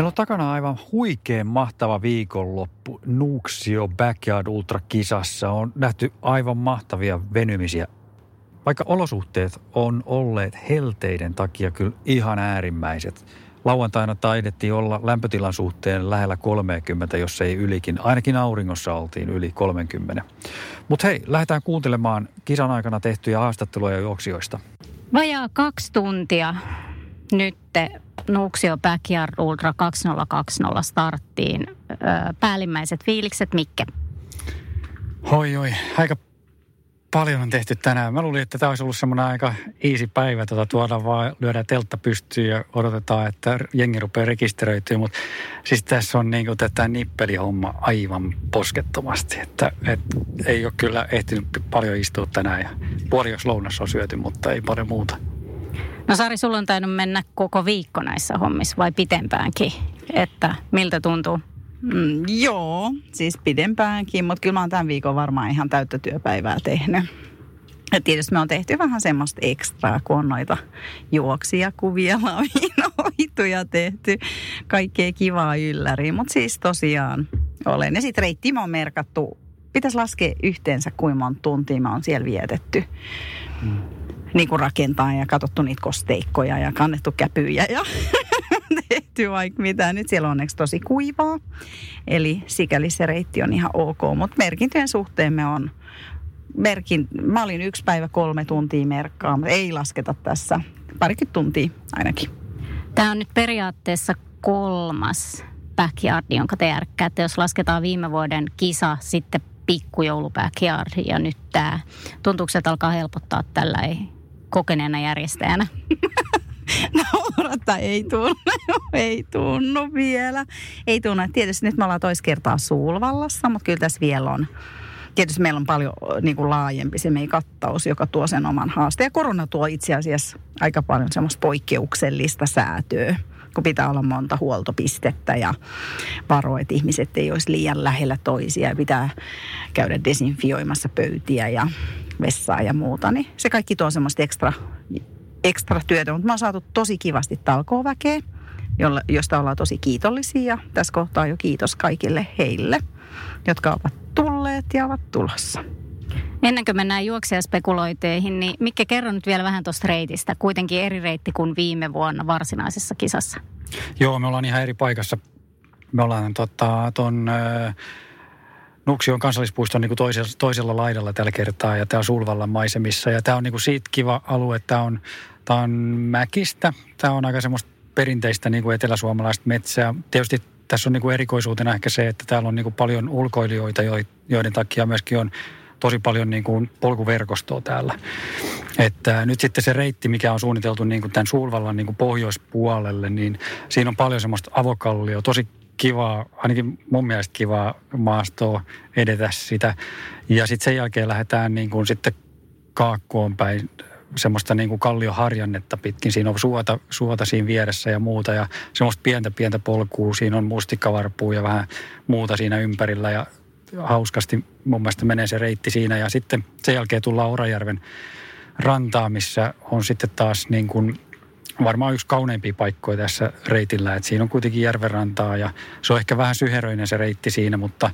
Meillä on takana aivan huikean mahtava viikonloppu Nuuksio Backyard Ultra-kisassa. On nähty aivan mahtavia venymisiä. Vaikka olosuhteet on olleet helteiden takia kyllä ihan äärimmäiset. Lauantaina taidettiin olla lämpötilan suhteen lähellä 30, jos ei ylikin. Ainakin auringossa oltiin yli 30. Mutta hei, lähdetään kuuntelemaan kisan aikana tehtyjä haastatteluja juoksijoista. Vajaa kaksi tuntia nyt Nuuksio Backyard Ultra 2020 starttiin. päällimmäiset fiilikset, Mikke? Hoi, oi, aika paljon on tehty tänään. Mä luulin, että tämä olisi ollut semmoinen aika easy päivä. Tuota, tuodaan vaan, lyödään teltta pystyyn ja odotetaan, että jengi rupeaa rekisteröityä. Mutta siis tässä on niin tätä nippelihomma aivan poskettomasti. Että, et, ei ole kyllä ehtinyt paljon istua tänään. Ja puoli jos lounassa on syöty, mutta ei paljon muuta. No Sari, sulla on tainnut mennä koko viikko näissä hommissa vai pitempäänkin? Että miltä tuntuu? Mm, joo, siis pidempäänkin, mutta kyllä mä oon tämän viikon varmaan ihan täyttä työpäivää tehnyt. Ja tietysti me on tehty vähän semmoista ekstraa, kun on noita juoksia, kuvia, lavinoituja tehty. Kaikkea kivaa ylläri, mutta siis tosiaan olen. Ja sitten reitti on merkattu, pitäisi laskea yhteensä kuinka monta tuntia mä on siellä vietetty. Mm. Niin kuin rakentaa ja katsottu niitä kosteikkoja ja kannettu käpyjä ja tehty vaikka mitä. Nyt siellä on onneksi tosi kuivaa, eli sikäli se reitti on ihan ok. Mutta merkintöjen suhteen me on merkin, mä olin yksi päivä kolme tuntia merkkaa, mutta ei lasketa tässä. Parikymmentä tuntia ainakin. Tämä on nyt periaatteessa kolmas backyard, jonka te järkkäätte. Jos lasketaan viime vuoden kisa, sitten pikkujoulu backyard ja nyt tämä. Tuntuuko, että alkaa helpottaa tällä ei kokeneena järjestäjänä? Naurata ei tunnu, ei tunnu vielä. Ei tunnu. Tietysti nyt me ollaan toista kertaa Suulvallassa, mutta kyllä tässä vielä on. Tietysti meillä on paljon niin kuin laajempi se meidän kattaus, joka tuo sen oman haasteen. Ja korona tuo itse asiassa aika paljon semmoista poikkeuksellista säätöä kun pitää olla monta huoltopistettä ja varo, että ihmiset ei olisi liian lähellä toisia pitää käydä desinfioimassa pöytiä ja vessaa ja muuta, niin se kaikki tuo semmoista ekstra ekstra työtä, mutta me on saatu tosi kivasti talkooväkeä, josta ollaan tosi kiitollisia. Ja tässä kohtaa jo kiitos kaikille heille, jotka ovat tulleet ja ovat tulossa. Ennen kuin mennään juoksijaspekuloiteihin, niin Mikke, kerro nyt vielä vähän tuosta reitistä. Kuitenkin eri reitti kuin viime vuonna varsinaisessa kisassa. Joo, me ollaan ihan eri paikassa. Me ollaan tota, ton... Äh, Nuksion kansallispuiston niin toisella, toisella laidalla tällä kertaa ja tämä on maisemissa. Ja tämä on niin kuin siitä kiva alue, tämä on, tämä on mäkistä, tämä on aika semmoista perinteistä niin kuin eteläsuomalaista metsää. Tietysti tässä on niin kuin erikoisuutena ehkä se, että täällä on niin kuin paljon ulkoilijoita, joiden takia myöskin on tosi paljon niin kuin polkuverkostoa täällä. Että nyt sitten se reitti, mikä on suunniteltu niin kuin tämän Sulvallan niin kuin pohjoispuolelle, niin siinä on paljon semmoista avokallio, tosi kivaa, ainakin mun mielestä kivaa maastoa edetä sitä. Ja sitten sen jälkeen lähdetään niin kuin sitten kaakkoon päin semmoista niin kuin kallioharjannetta pitkin. Siinä on suota, suota siinä vieressä ja muuta ja semmoista pientä pientä polkua. Siinä on mustikkavarpua ja vähän muuta siinä ympärillä ja hauskasti mun mielestä menee se reitti siinä. Ja sitten sen jälkeen tullaan Orajärven rantaa, missä on sitten taas niin kuin varmaan yksi kauneimpia paikkoja tässä reitillä. että siinä on kuitenkin järvenrantaa ja se on ehkä vähän syheröinen se reitti siinä, mutta,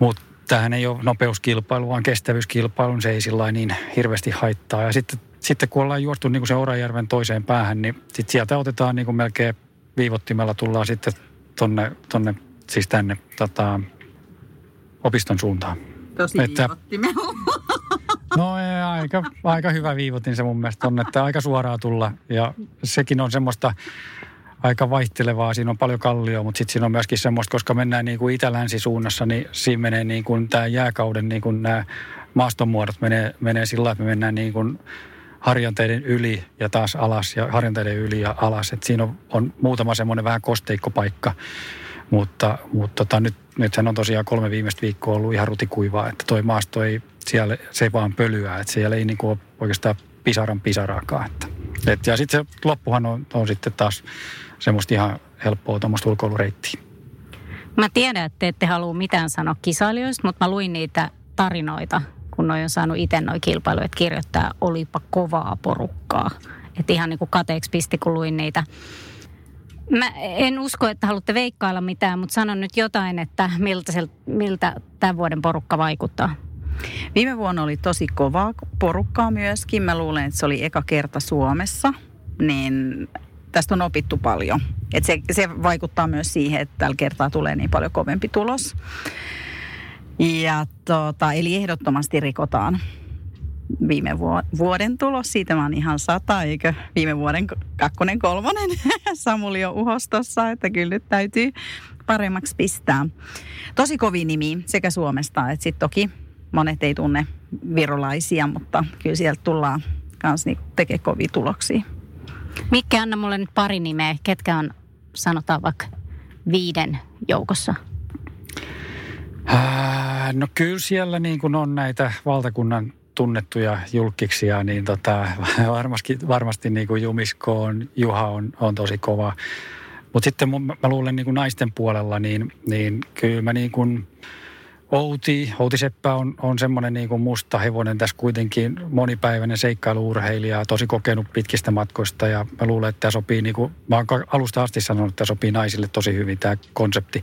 mutta tämähän ei ole nopeuskilpailu, vaan kestävyyskilpailu, se ei sillä niin hirveästi haittaa. Ja sitten, sitten kun ollaan juostu niin kuin se Orajärven toiseen päähän, niin sitten sieltä otetaan niin kuin melkein viivottimella, tullaan sitten tonne, tonne siis tänne tota, opiston suuntaan. Tosi että, No ei, aika, aika hyvä viivotin se mun mielestä on, että aika suoraa tulla. Ja sekin on semmoista aika vaihtelevaa. Siinä on paljon kallioa, mutta sitten siinä on myöskin semmoista, koska mennään niin kuin itä-länsi-suunnassa, niin siinä menee niin kuin tämä jääkauden niin kuin nämä maastonmuodot menee, menee sillä että me mennään niin kuin harjanteiden yli ja taas alas ja harjanteiden yli ja alas. Et siinä on, on muutama semmoinen vähän kosteikkopaikka, mutta, mutta tota, nyt, nythän on tosiaan kolme viimeistä viikkoa ollut ihan rutikuivaa, että toi maasto ei siellä se vaan pölyää, että siellä ei niinku oikeastaan pisaran pisaraakaan. Että. Et, ja sitten se loppuhan on, on sitten taas semmoista ihan helppoa tuommoista ulkoilureittiä. Mä tiedän, että te ette halua mitään sanoa kisailijoista, mutta mä luin niitä tarinoita, kun noi on saanut itse noin kilpailuja kirjoittaa, olipa kovaa porukkaa. Että ihan niin kuin kateeksi pisti, kun luin niitä Mä en usko, että haluatte veikkailla mitään, mutta sanon nyt jotain, että miltä, se, miltä tämän vuoden porukka vaikuttaa. Viime vuonna oli tosi kovaa porukkaa myöskin. Mä luulen, että se oli eka kerta Suomessa, niin tästä on opittu paljon. Et se, se vaikuttaa myös siihen, että tällä kertaa tulee niin paljon kovempi tulos. Ja tota, eli ehdottomasti rikotaan viime vuoden tulos. Siitä mä oon ihan sata, eikö viime vuoden kakkonen, kolmonen. Samuli on uhostossa, että kyllä nyt täytyy paremmaksi pistää. Tosi kovi nimi sekä Suomesta että sitten toki monet ei tunne virolaisia, mutta kyllä sieltä tullaan kanssa niin tekee kovia tuloksia. Mikke, anna mulle nyt pari nimeä, ketkä on sanotaan vaikka viiden joukossa? Äh, no kyllä siellä niin kuin on näitä valtakunnan tunnettuja julkiksia, niin tota, varmasti, varmasti niin kuin Jumisko on, Juha on, on tosi kova. Mutta sitten mä luulen niin kuin naisten puolella, niin, niin kyllä mä niin kuin, Outi, Outi Seppä on, on semmoinen niin kuin musta hevonen tässä kuitenkin monipäiväinen seikkailuurheilija, tosi kokenut pitkistä matkoista ja mä luulen, että tämä sopii, niin kuin, mä oon alusta asti sanonut, että tämä sopii naisille tosi hyvin tämä konsepti,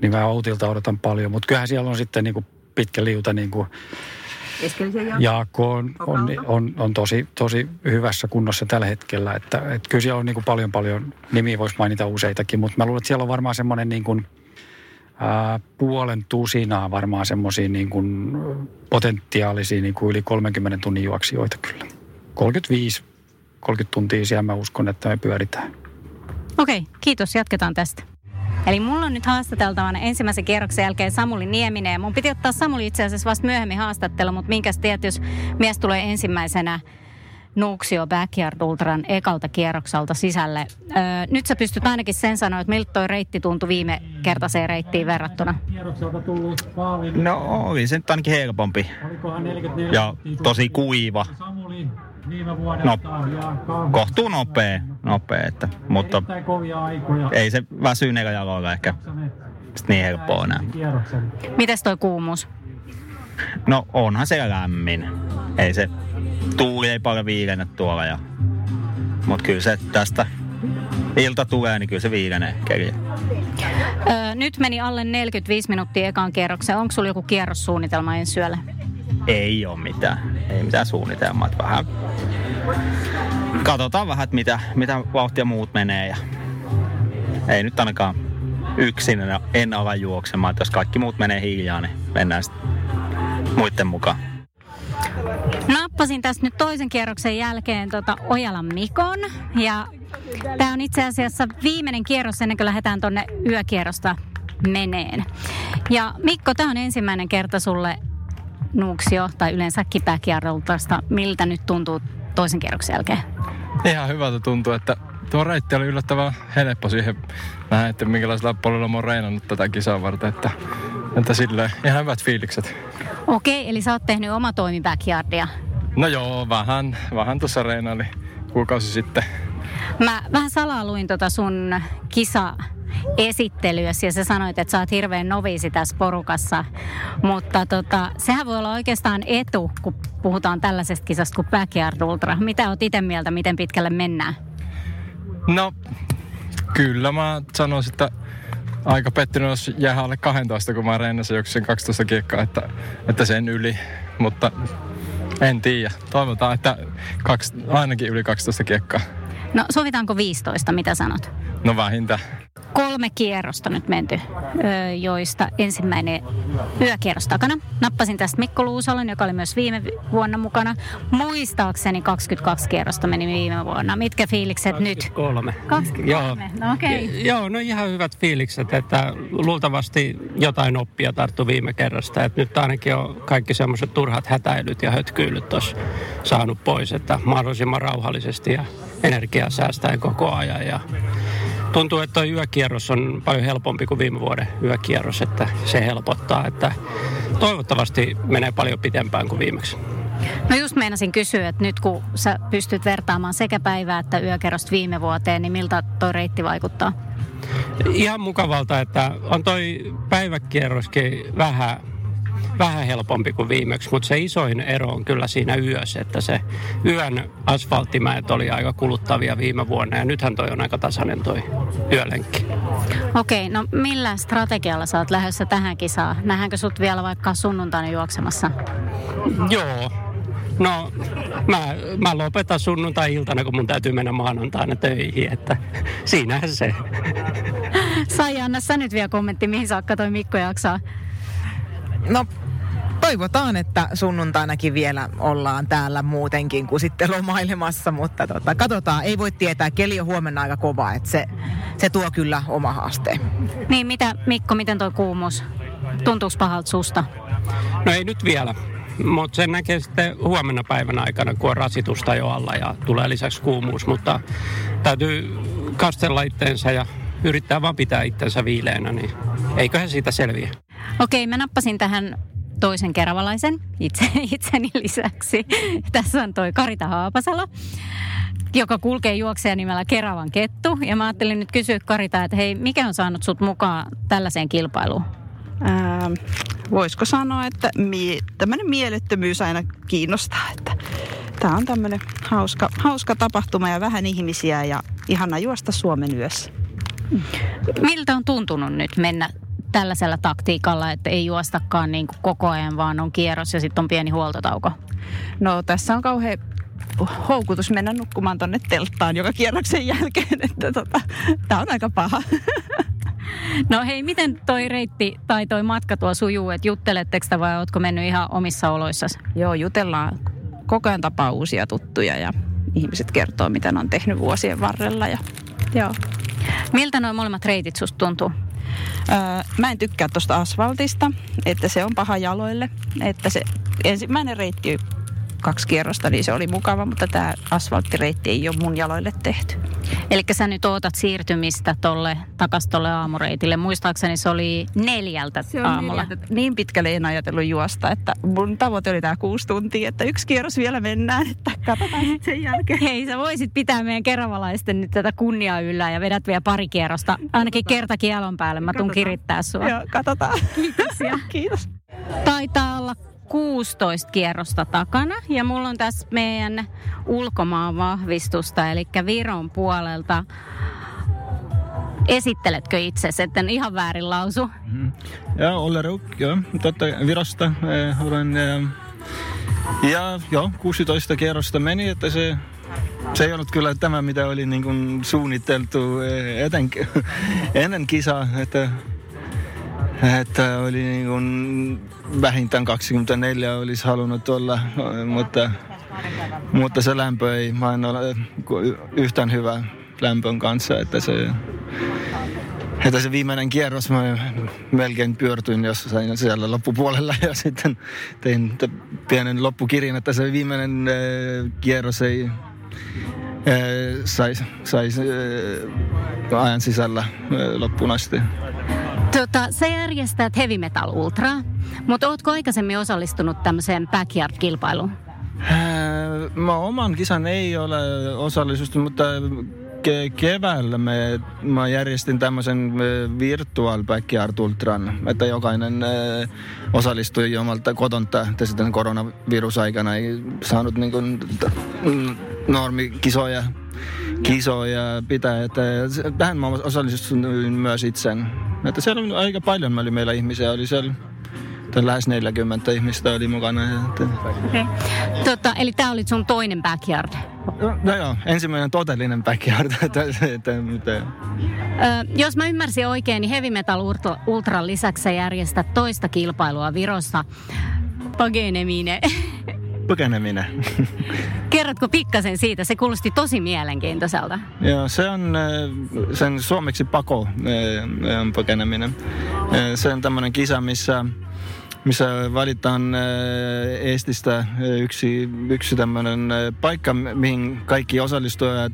niin mä Outilta odotan paljon, mutta kyllähän siellä on sitten niin kuin pitkä liuta niin kuin Jaakko on, on, on, on tosi, tosi hyvässä kunnossa tällä hetkellä, että, että kyllä siellä on niin kuin paljon paljon, nimiä voisi mainita useitakin, mutta mä luulen, että siellä on varmaan semmoinen niin kuin – puolen tusinaa varmaan semmoisia niin kuin potentiaalisia niin kuin yli 30 tunnin juoksijoita kyllä. 35, 30 tuntia siellä mä uskon, että me pyöritään. Okei, kiitos. Jatketaan tästä. Eli mulla on nyt haastateltavana ensimmäisen kierroksen jälkeen Samuli Nieminen. Mun piti ottaa Samuli itse asiassa vasta myöhemmin haastattelu, mutta minkäs tiedät, jos mies tulee ensimmäisenä Nuuksio Backyard Ultran ekalta kierrokselta sisälle. Öö, nyt sä pystyt ainakin sen sanoa, että miltä toi reitti tuntui viime kertaiseen reittiin verrattuna. No oli se nyt ainakin helpompi. Ja tosi kuiva. No, kohtuu nopea, nopea että, mutta ei se väsyneellä jaloilla ehkä niin helppoa enää. Mites toi kuumuus? No onhan se lämmin. Ei se tuuli ei paljon viilennä tuolla. Ja, mutta kyllä se tästä ilta tulee, niin kyllä se viilenee keliä. Öö, nyt meni alle 45 minuuttia ekaan kierroksen. Onko sulla joku kierrossuunnitelma ensi syöllä? Ei ole mitään. Ei mitään suunnitelmaa. Vähän katsotaan vähän, että mitä, mitä vauhtia muut menee. Ja ei nyt ainakaan yksin en ala juoksemaan. Että jos kaikki muut menee hiljaa, niin mennään sitten muiden mukaan. Nappasin tästä nyt toisen kierroksen jälkeen tota Ojalan Mikon ja tämä on itse asiassa viimeinen kierros ennen kuin lähdetään tonne yökierrosta meneen. Ja Mikko, tämä on ensimmäinen kerta sulle Nuuksio tai yleensä kipäkierroltasta. Miltä nyt tuntuu toisen kierroksen jälkeen? Ihan hyvältä tuntuu, että tuo reitti oli yllättävän helppo siihen nähdä, että minkälaisella puolella mä oon reinannut tätä kisaa varten, että, että silleen ihan hyvät fiilikset. Okei, eli sä oot tehnyt oma toimi backyardia. No joo, vähän, vähän tuossa reinaili kuukausi sitten. Mä vähän salaa luin tota sun kisa esittelyäsi ja sä sanoit, että sä oot hirveän noviisi tässä porukassa. Mutta tota, sehän voi olla oikeastaan etu, kun puhutaan tällaisesta kisasta kuin Backyard Ultra. Mitä oot itse mieltä, miten pitkälle mennään? No, kyllä mä sanoisin, että aika pettynyt, jos jää alle 12, kun mä reenasin sen 12 kiekkaa, että, että sen yli. Mutta en tiedä. Toivotaan, että kaksi, ainakin yli 12 kiekkaa. No sovitaanko 15, mitä sanot? No vähintään kolme kierrosta nyt menty, joista ensimmäinen yökierros takana. Nappasin tästä Mikko Luusalon, joka oli myös viime vuonna mukana. Muistaakseni 22 kierrosta meni viime vuonna. Mitkä fiilikset 23. nyt? 23. Joo. No okei. Okay. Joo, no ihan hyvät fiilikset, että luultavasti jotain oppia tarttu viime kerrasta. Että nyt ainakin on kaikki semmoiset turhat hätäilyt ja hötkyilyt tuossa saanut pois, että mahdollisimman rauhallisesti ja energiaa säästäen koko ajan ja tuntuu, että tuo yökierros on paljon helpompi kuin viime vuoden yökierros, että se helpottaa, että toivottavasti menee paljon pitempään kuin viimeksi. No just meinasin kysyä, että nyt kun sä pystyt vertaamaan sekä päivää että yökerrosta viime vuoteen, niin miltä toi reitti vaikuttaa? Ihan mukavalta, että on toi päiväkierroskin vähän vähän helpompi kuin viimeksi, mutta se isoin ero on kyllä siinä yössä, että se yön asfalttimäet oli aika kuluttavia viime vuonna ja nythän toi on aika tasainen toi yölenkki. Okei, no millä strategialla sä oot lähdössä tähän kisaan? Nähdäänkö sut vielä vaikka sunnuntaina juoksemassa? Joo, No, mä, mä lopetan sunnuntai-iltana, kun mun täytyy mennä maanantaina töihin, että siinähän se. Sai anna sä nyt vielä kommentti, mihin saakka toi Mikko jaksaa. No toivotaan, että sunnuntainakin vielä ollaan täällä muutenkin kuin sitten lomailemassa, mutta tota, katsotaan, ei voi tietää, keli on huomenna aika kova, että se, se tuo kyllä oma haasteen. Niin, mitä Mikko, miten toi kuumuus? Tuntuuko pahalta susta? No ei nyt vielä, mutta sen näkee sitten huomenna päivän aikana, kun on rasitusta jo alla ja tulee lisäksi kuumuus, mutta täytyy kastella itteensä ja yrittää vaan pitää itsensä viileänä, niin eiköhän siitä selviä. Okei, mä nappasin tähän toisen keravalaisen itse, itseni lisäksi. Tässä on toi Karita Haapasalo joka kulkee juokseja nimellä Keravan kettu. Ja mä ajattelin nyt kysyä Karita, että hei, mikä on saanut sut mukaan tällaiseen kilpailuun? Ää, voisiko sanoa, että mie- tämmöinen mielettömyys aina kiinnostaa. Että tämä on tämmöinen hauska, hauska tapahtuma ja vähän ihmisiä ja ihana juosta Suomen yössä. Miltä on tuntunut nyt mennä tällaisella taktiikalla, että ei juostakaan niin kuin koko ajan, vaan on kierros ja sitten on pieni huoltotauko? No tässä on kauhean houkutus mennä nukkumaan tonne telttaan joka kierroksen jälkeen, että tota, tämä on aika paha. No hei, miten toi reitti tai toi matka tuo sujuu, että jutteletteko sitä vai ootko mennyt ihan omissa oloissasi? Joo, jutellaan koko ajan tapaa uusia tuttuja ja ihmiset kertoo, mitä ne on tehnyt vuosien varrella. Ja, joo. Miltä nuo molemmat reitit susta tuntuu? Öö, mä en tykkää tuosta asfaltista, että se on paha jaloille. Että se ensimmäinen reitti kaksi kierrosta, niin se oli mukava, mutta tämä asfalttireitti ei ole mun jaloille tehty. Eli sä nyt ootat siirtymistä tolle, takas tolle aamureitille. Muistaakseni se oli neljältä se on aamulla. Neljältä. Niin pitkälle en ajatellut juosta, että mun tavoite oli tämä kuusi tuntia, että yksi kierros vielä mennään, että katsotaan sen jälkeen. Hei, sä voisit pitää meidän keravalaisten nyt tätä kunniaa yllä ja vedät vielä pari kierrosta, ainakin kerta kielon päälle. Mä tuun kirittää sua. Joo, katsotaan. Kiitoksia. Kiitos. Taitaa olla 16 kierrosta takana ja mulla on tässä meidän ulkomaan vahvistusta, eli Viron puolelta. Esitteletkö itse, etten ihan väärin lausu? Mm. Ja, Olle Reuk, ja, totta Virosta eh, olen. Eh, ja joo, 16 kierrosta meni, että se, se ei ollut kyllä tämä, mitä oli niin kuin suunniteltu eh, eten, ennen kisaa, että että oli niin kuin vähintään 24 olisi halunnut olla, mutta, mutta se lämpö ei, en ole yhtään hyvä lämpön kanssa, että se, että se viimeinen kierros mä melkein pyörtyin jossain siellä loppupuolella ja sitten tein pienen loppukirjan, että se viimeinen kierros ei saisi sais, ajan sisällä loppuun asti. Tota, sä järjestät Heavy Metal Ultra, mutta ootko aikaisemmin osallistunut tämmöiseen backyard-kilpailuun? Mä oman kisan ei ole osallistunut, mutta ke- keväällä me, mä järjestin tämmöisen virtual backyard ultran, että jokainen äh, osallistui omalta kotonta, että sitten koronavirusaikana ei saanut niin kuin, t- normikisoja kisoja pitää. Että tähän mä osallistuin myös itse. Että siellä on aika paljon oli meillä ihmisiä. Oli siellä lähes 40 ihmistä oli mukana. Että... Okay. Tota, eli tämä oli sun toinen backyard? No, no joo, ensimmäinen todellinen backyard. että, että, että... Ö, jos mä ymmärsin oikein, niin Heavy Metal Ultra, lisäksi järjestät toista kilpailua Virossa. Pagenemine. Pagenemine. Kerrotko pikkasen siitä? Se kuulosti tosi mielenkiintoiselta. Joo, se on sen suomeksi pako pakeneminen. Se on tämmöinen kisa, missä missä valitaan Eestistä yksi, yksi tämmöinen paikka, mihin kaikki osallistujat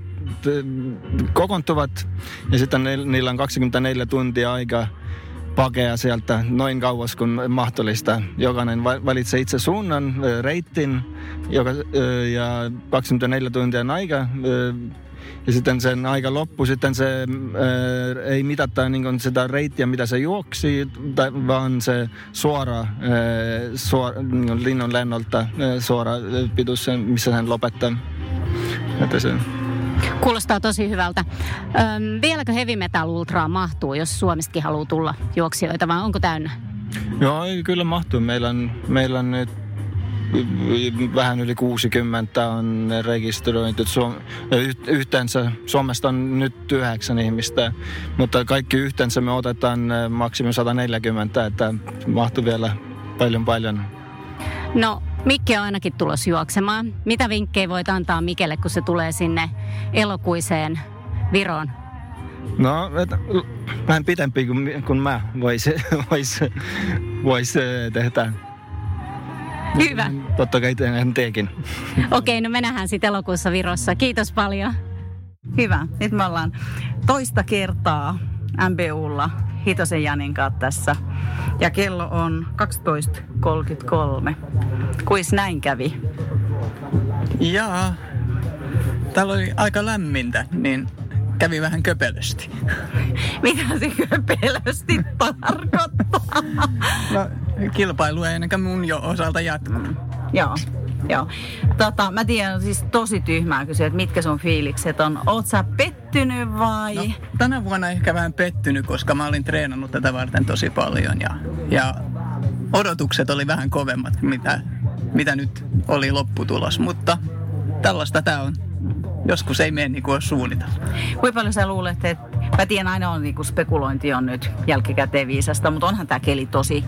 kokoontuvat ja sitten niillä on 24 tuntia aikaa pakea sieltä noin kauas kuin mahdollista. Jokainen valitsee itse suunnan, reittin joka, ja 24 tuntia aika ja sitten sen aika loppu, sitten se ää, ei mitata niin sitä reittiä, mitä se juoksi, vaan se suora, ää, suora niin linnun lennolta ää, suora pituus, missä hän lopettaa. Että se, Kuulostaa tosi hyvältä. Öm, vieläkö Heavy Metal Ultraa mahtuu, jos Suomestakin haluaa tulla juoksijoita, vai onko täynnä? Joo, kyllä mahtuu. Meillä on, meillä on nyt vähän yli 60 on rekisteröity. Yhteensä Suomesta on nyt yhdeksän ihmistä, mutta kaikki yhteensä me otetaan maksimum 140, että mahtuu vielä paljon paljon. No, Mikki on ainakin tulossa juoksemaan. Mitä vinkkejä voit antaa Mikelle, kun se tulee sinne elokuiseen Viroon? No, vähän pitempi kuin, kuin mä voisi vois, vois tehdä. Hyvä. Totta kai teen teekin. Okei, no me nähdään sitten elokuussa Virossa. Kiitos paljon. Hyvä. Nyt me ollaan toista kertaa MBUlla Hitosen Janin kanssa tässä. Ja kello on 12.33. Kuis näin kävi? Jaa, täällä oli aika lämmintä, niin kävi vähän köpelösti. Mitä se köpelösti tarkoittaa? No, kilpailu ei ainakaan mun jo osalta jatkuu. Mm. Joo. Joo. Tota, mä tiedän siis tosi tyhmää kysyä, että mitkä sun fiilikset on. Oot sä pettynyt vai? No, tänä vuonna ehkä vähän pettynyt, koska mä olin treenannut tätä varten tosi paljon ja, ja odotukset oli vähän kovemmat, mitä, mitä nyt oli lopputulos. Mutta tällaista tämä on joskus ei mene niin kuin suunniteltu. Kuinka paljon sä luulet, että mä tiedän aina on niin kuin spekulointi on nyt jälkikäteen viisasta, mutta onhan tämä keli tosi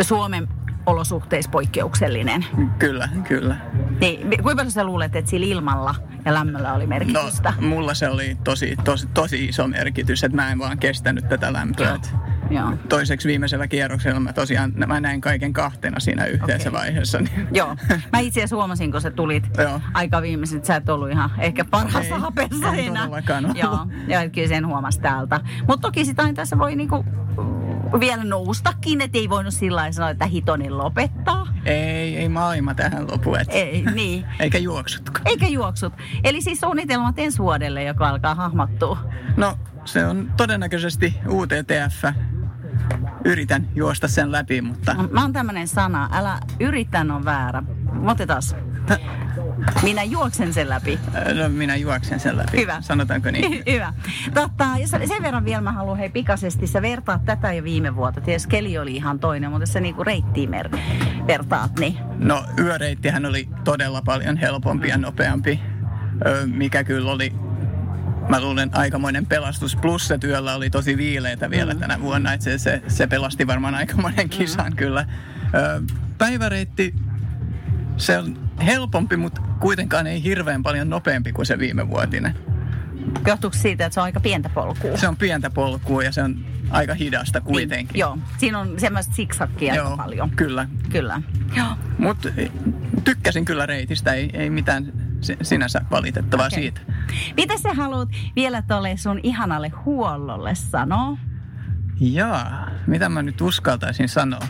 Suomen olosuhteissa poikkeuksellinen. Kyllä, kyllä. Niin, kuinka sä luulet, että sillä ilmalla ja lämmöllä oli merkitystä? No, mulla se oli tosi, tosi, tosi iso merkitys, että mä en vaan kestänyt tätä lämpöä. Joo. Toiseksi viimeisellä kierroksella mä tosiaan mä näin kaiken kahtena siinä yhteensä okay. vaiheessa. Niin. Joo. Mä itse asiassa huomasin, kun sä tulit Joo. aika viimeisin, että sä et ollut ihan ehkä parhaassa Ei, hapessa siinä. Joo, ja kyllä sen huomasi täältä. Mutta toki sitä tässä voi niinku vielä noustakin, että ei voinut sillä sanoa, että hitonin lopettaa. Ei, ei maailma tähän lopu. Et. Ei, niin. Eikä juoksutkaan. Eikä juoksut. Eli siis suunnitelmat ensi vuodelle, joka alkaa hahmottua. No, se on todennäköisesti UTTF. Yritän juosta sen läpi, mutta... Mä oon tämmönen sana, älä yritän on väärä. Otetaan. Minä juoksen sen läpi. No minä juoksen sen läpi. Hyvä. Sanotaanko niin? Hyvä. Totta, sen verran vielä mä haluan hei pikaisesti, sä vertaat tätä jo viime vuotta. Tietysti keli oli ihan toinen, mutta sä niinku reittiin mer- vertaat, niin. No yöreittihän oli todella paljon helpompi ja nopeampi, mikä kyllä oli mä luulen aikamoinen pelastus. Plus se työllä oli tosi viileitä vielä mm. tänä vuonna, että se, se, se pelasti varmaan aikamoinen kisan mm. kyllä. Ö, päiväreitti, se on helpompi, mutta kuitenkaan ei hirveän paljon nopeampi kuin se viime vuotinen. Johtuuko siitä, että se on aika pientä polkua? Se on pientä polkua ja se on aika hidasta kuitenkin. Niin, joo, siinä on semmoista siksakkia aika paljon. Kyllä. Kyllä. Joo. Mutta tykkäsin kyllä reitistä, ei, ei mitään sinänsä valitettavaa okay. siitä. Mitä sä haluat vielä tuolle sun ihanalle huollolle sanoa? Jaa, mitä mä nyt uskaltaisin sanoa?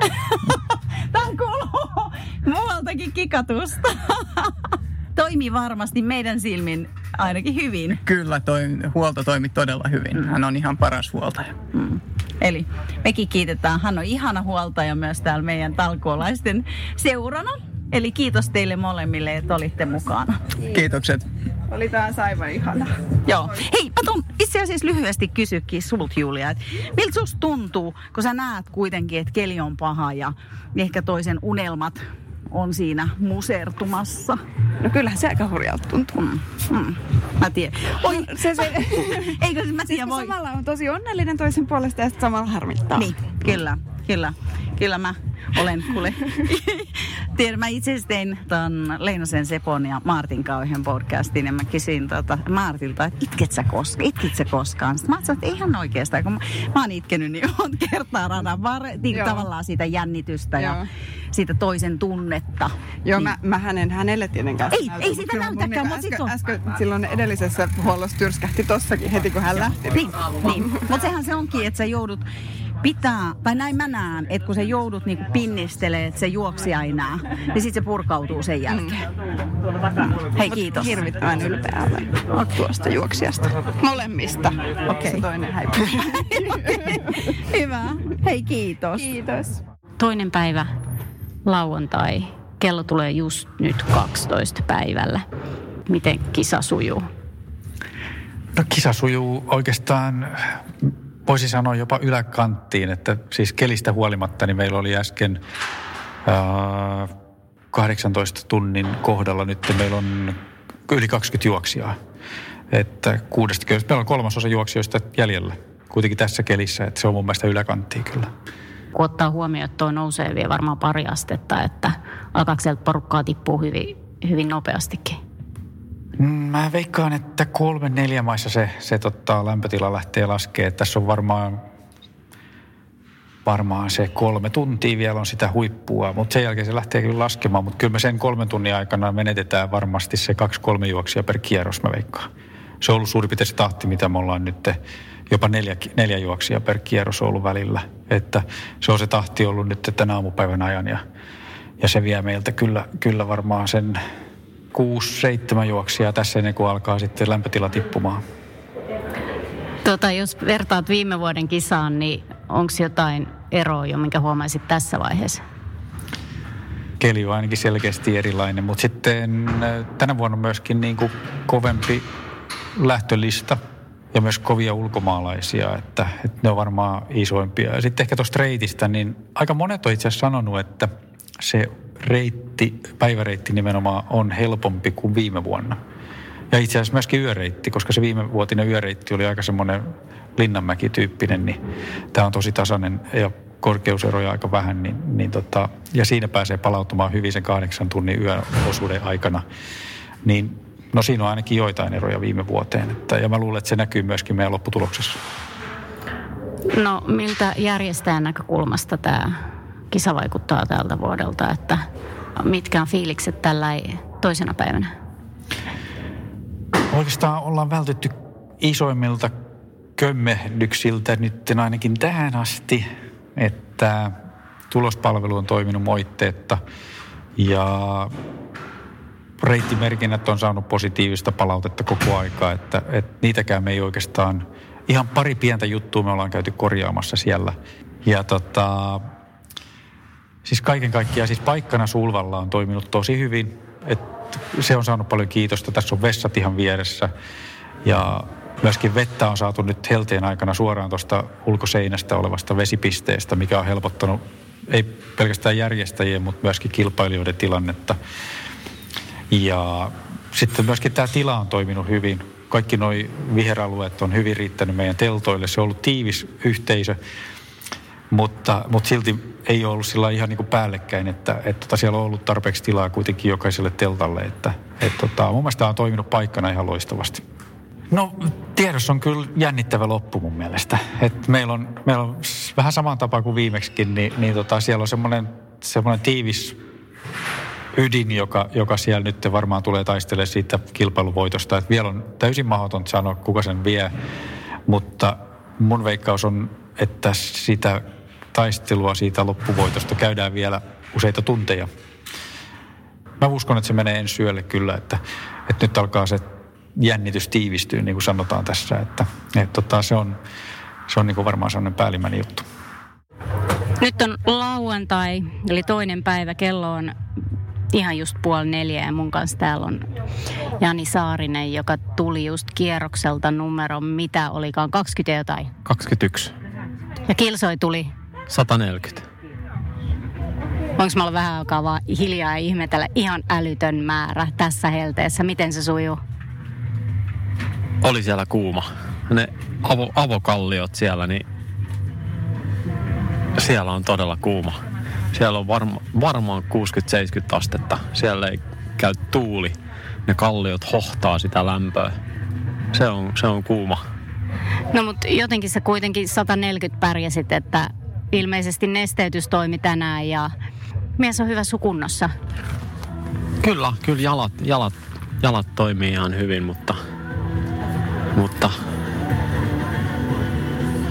Tämä kuuluu muualtakin kikatusta. Toimi varmasti meidän silmin ainakin hyvin. Kyllä, toi, huolto toimi todella hyvin. Mm. Hän on ihan paras huoltaja. Mm. Eli mekin kiitetään. Hän on ihana huoltaja myös täällä meidän talkuolaisten seurana. Eli kiitos teille molemmille, että olitte mukana. Kiitokset. Oli taas aivan ihana. Joo. Hei, mä tuun itse asiassa lyhyesti kysykin sulta Julia, että miltä susta tuntuu, kun sä näet kuitenkin, että keli on paha ja ehkä toisen unelmat on siinä musertumassa. No kyllähän se aika hurjalta tuntuu. Mm. Mm. Mä tiedän. Oi, se, se, eikö se, mä tiedän, voi. Samalla on tosi onnellinen toisen puolesta ja sitten samalla harmittaa. Niin, kyllä, kyllä. Kyllä mä olen kuule. Tiedän, mä itse asiassa tein ton Leinosen Sepon ja Martin kauhean podcastin ja mä kysyin tota Martilta, että itket sä, koska, itkit sä koskaan? Sitten mä ajattelin, että ihan oikeastaan, kun mä, mä oon itkenyt niin monta kertaa radan var, niin tavallaan siitä jännitystä Joo. ja siitä toisen tunnetta. Joo, niin. mä, mä hänen, hänelle tietenkään Ei, ei sitä näytäkään, mutta äsken, on... äsken silloin edellisessä huollossa tyrskähti tossakin heti, kun hän lähti. Niin, niin. mutta sehän se onkin, että sä joudut pitää, tai näin mä näen, että kun sä joudut niinku pinnistelee, että se juoksija ei näe, niin sitten se purkautuu sen jälkeen. Mm. Hei, kiitos. Hirvittävän ylpeä olen tuosta juoksijasta. Molemmista. Okei. Se toinen häipyy. Hyvä. Hei, kiitos. Kiitos. Toinen päivä lauantai. Kello tulee just nyt 12 päivällä. Miten kisa sujuu? No kisa sujuu oikeastaan, voisi sanoa jopa yläkanttiin, että siis kelistä huolimatta, niin meillä oli äsken ää, 18 tunnin kohdalla nyt meillä on yli 20 juoksijaa. Että 60, meillä on kolmasosa juoksijoista jäljellä kuitenkin tässä kelissä, että se on mun mielestä yläkanttiin kyllä. Kun ottaa huomioon, että tuo nousee vielä varmaan pari astetta, että alkaako sieltä porukkaa tippuu hyvin, hyvin nopeastikin? Mm, Mä veikkaan, että kolme neljä maissa se, se tota, lämpötila lähtee laskemaan. Tässä on varmaan, varmaan se kolme tuntia vielä on sitä huippua, mutta sen jälkeen se lähtee kyllä laskemaan. Mutta kyllä me sen kolmen tunnin aikana menetetään varmasti se kaksi-kolme juoksia per kierros, mä veikkaan. Se on ollut suurin piirtein se tahti, mitä me ollaan nyt jopa neljä, neljä juoksia per kierros ollut välillä. Että se on se tahti ollut nyt tänä aamupäivän ajan ja, ja se vie meiltä kyllä, kyllä varmaan sen kuusi, seitsemän juoksia tässä ennen kuin alkaa sitten lämpötila tippumaan. Tota, jos vertaat viime vuoden kisaan, niin onko jotain eroa jo, minkä huomaisit tässä vaiheessa? Keli on ainakin selkeästi erilainen, mutta sitten tänä vuonna myöskin niin kuin kovempi lähtölista ja myös kovia ulkomaalaisia, että, että ne on varmaan isoimpia. Ja sitten ehkä tuosta reitistä, niin aika monet on itse asiassa sanonut, että se reitti, päiväreitti nimenomaan on helpompi kuin viime vuonna. Ja itse asiassa myöskin yöreitti, koska se viime vuotinen yöreitti oli aika semmoinen Linnanmäki-tyyppinen, niin tämä on tosi tasainen ja korkeuseroja aika vähän, niin, niin tota, ja siinä pääsee palautumaan hyvin sen kahdeksan tunnin yöosuuden aikana. Niin no siinä on ainakin joitain eroja viime vuoteen, että, ja mä luulen, että se näkyy myöskin meidän lopputuloksessa. No miltä järjestäjän näkökulmasta tämä kisa vaikuttaa tältä vuodelta, että mitkä on fiilikset tällä toisena päivänä? Oikeastaan ollaan vältytty isoimmilta kömmehdyksiltä nyt ainakin tähän asti, että tulospalvelu on toiminut moitteetta ja reittimerkinnät on saanut positiivista palautetta koko aikaa, että, että niitäkään me ei oikeastaan, ihan pari pientä juttua me ollaan käyty korjaamassa siellä. Ja tota, siis kaiken kaikkiaan, siis paikkana Sulvalla on toiminut tosi hyvin, että se on saanut paljon kiitosta. Tässä on vessat ihan vieressä ja myöskin vettä on saatu nyt helteen aikana suoraan tuosta ulkoseinästä olevasta vesipisteestä, mikä on helpottanut ei pelkästään järjestäjien, mutta myöskin kilpailijoiden tilannetta. Ja sitten myöskin tämä tila on toiminut hyvin. Kaikki nuo viheralueet on hyvin riittänyt meidän teltoille. Se on ollut tiivis yhteisö, mutta, mutta silti ei ole ollut sillä ihan niin kuin päällekkäin, että, että, että siellä on ollut tarpeeksi tilaa kuitenkin jokaiselle teltalle. Että, että, tota, mun mielestä tämä on toiminut paikkana ihan loistavasti. No tiedossa on kyllä jännittävä loppu mun mielestä. Et meillä, on, meillä on vähän saman tapa kuin viimeksikin, niin, niin tota, siellä on semmoinen, semmoinen tiivis ydin, joka, joka siellä nyt varmaan tulee taistelemaan siitä kilpailuvoitosta. Et vielä on täysin mahdoton sanoa, kuka sen vie, mutta mun veikkaus on, että sitä taistelua siitä loppuvoitosta käydään vielä useita tunteja. Mä uskon, että se menee ensi yölle kyllä, että, että nyt alkaa se jännitys tiivistyy, niin kuin sanotaan tässä. Että, että tota, se on, se on niin kuin varmaan sellainen päällimmäinen juttu. Nyt on lauantai, eli toinen päivä. Kello on ihan just puoli neljä ja mun kanssa täällä on Jani Saarinen, joka tuli just kierrokselta numero, mitä olikaan, 20 jotain? 21. Ja Kilsoi tuli? 140. Voinko mä olla vähän aikaa vaan hiljaa ja ihmetellä ihan älytön määrä tässä helteessä? Miten se sujuu? Oli siellä kuuma. Ne avo, avokalliot siellä, niin siellä on todella kuuma. Siellä on varma, varmaan 60-70 astetta. Siellä ei käy tuuli. Ne kalliot hohtaa sitä lämpöä. Se on, se on kuuma. No mutta jotenkin se kuitenkin 140 pärjäsit, että ilmeisesti nesteytys toimi tänään ja mies on hyvä sukunnossa. Kyllä, kyllä jalat, jalat, jalat toimii ihan hyvin, mutta, mutta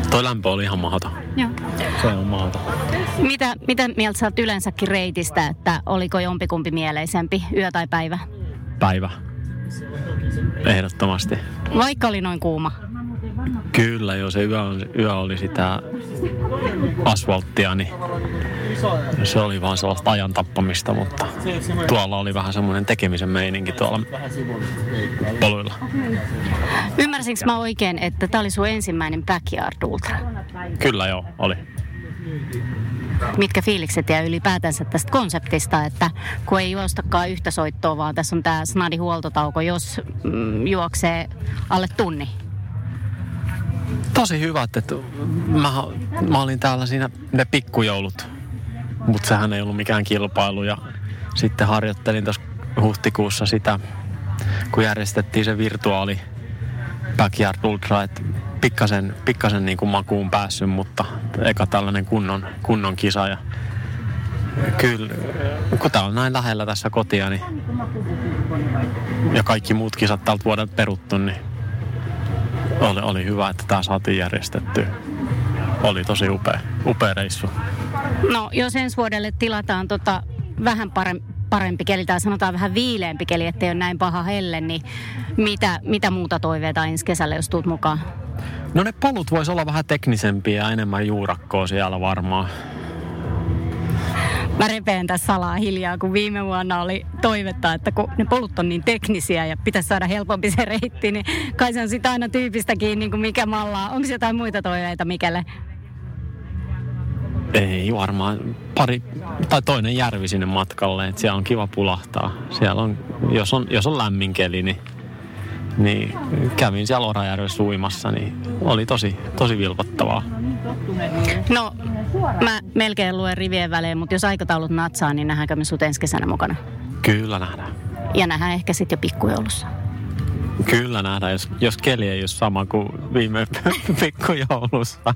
Toi lämpö oli ihan mahdoton. Joo. Se on mahdoton. Mitä, mitä mieltä sä oot yleensäkin reitistä, että oliko jompikumpi mieleisempi, yö tai päivä? Päivä. Ehdottomasti. Vaikka oli noin kuuma. Kyllä, joo, se yö, yö oli sitä asfalttia, niin se oli vaan sellaista ajan tappamista, mutta tuolla oli vähän semmoinen tekemisen meininki tuolla poluilla. Ymmärsinkö mä oikein, että tämä oli sun ensimmäinen Backyard Ultra? Kyllä joo, oli. Mitkä fiilikset ja ylipäätänsä tästä konseptista, että kun ei juostakaan yhtä soittoa, vaan tässä on tämä snadi huoltotauko, jos mm, juoksee alle tunni? Tosi hyvät, että mä, mä olin täällä siinä ne pikkujoulut, mutta sehän ei ollut mikään kilpailu ja sitten harjoittelin tuossa huhtikuussa sitä, kun järjestettiin se virtuaali Backyard Ultra, että pikkasen, pikkasen niin kuin makuun päässyt, mutta eka tällainen kunnon, kunnon kisa ja kyllä, kun tää on näin lähellä tässä kotia niin, ja kaikki muut kisat tältä vuodelta peruttu, niin oli, oli hyvä, että tämä saatiin järjestettyä. Oli tosi upea, upea reissu. No, jos ensi vuodelle tilataan tota vähän parempi, parempi keli tai sanotaan vähän viileämpi keli, ettei ole näin paha helle, niin mitä, mitä muuta toiveita ensi kesällä, jos tuut mukaan? No ne polut vois olla vähän teknisempiä ja enemmän juurakkoa siellä varmaan. Mä repeen tässä salaa hiljaa, kun viime vuonna oli toivetta, että kun ne polut on niin teknisiä ja pitäisi saada helpompi se reitti, niin kai se on sitä aina tyypistä kiinni, kuin mikä mallaa. Onko jotain muita toiveita Mikelle? Ei varmaan. Pari, tai toinen järvi sinne matkalle, että siellä on kiva pulahtaa. Siellä on, jos on, jos on lämmin keli, niin, niin kävin siellä Orajärvessä uimassa, niin oli tosi, tosi vilpottavaa. No, mä melkein luen rivien välein, mutta jos aikataulut natsaa, niin nähdäänkö me sut ensi kesänä mukana? Kyllä nähdään. Ja nähdään ehkä sitten jo pikkujoulussa. Kyllä nähdään, jos, jos keli ei ole sama kuin viime pikkujoulussa.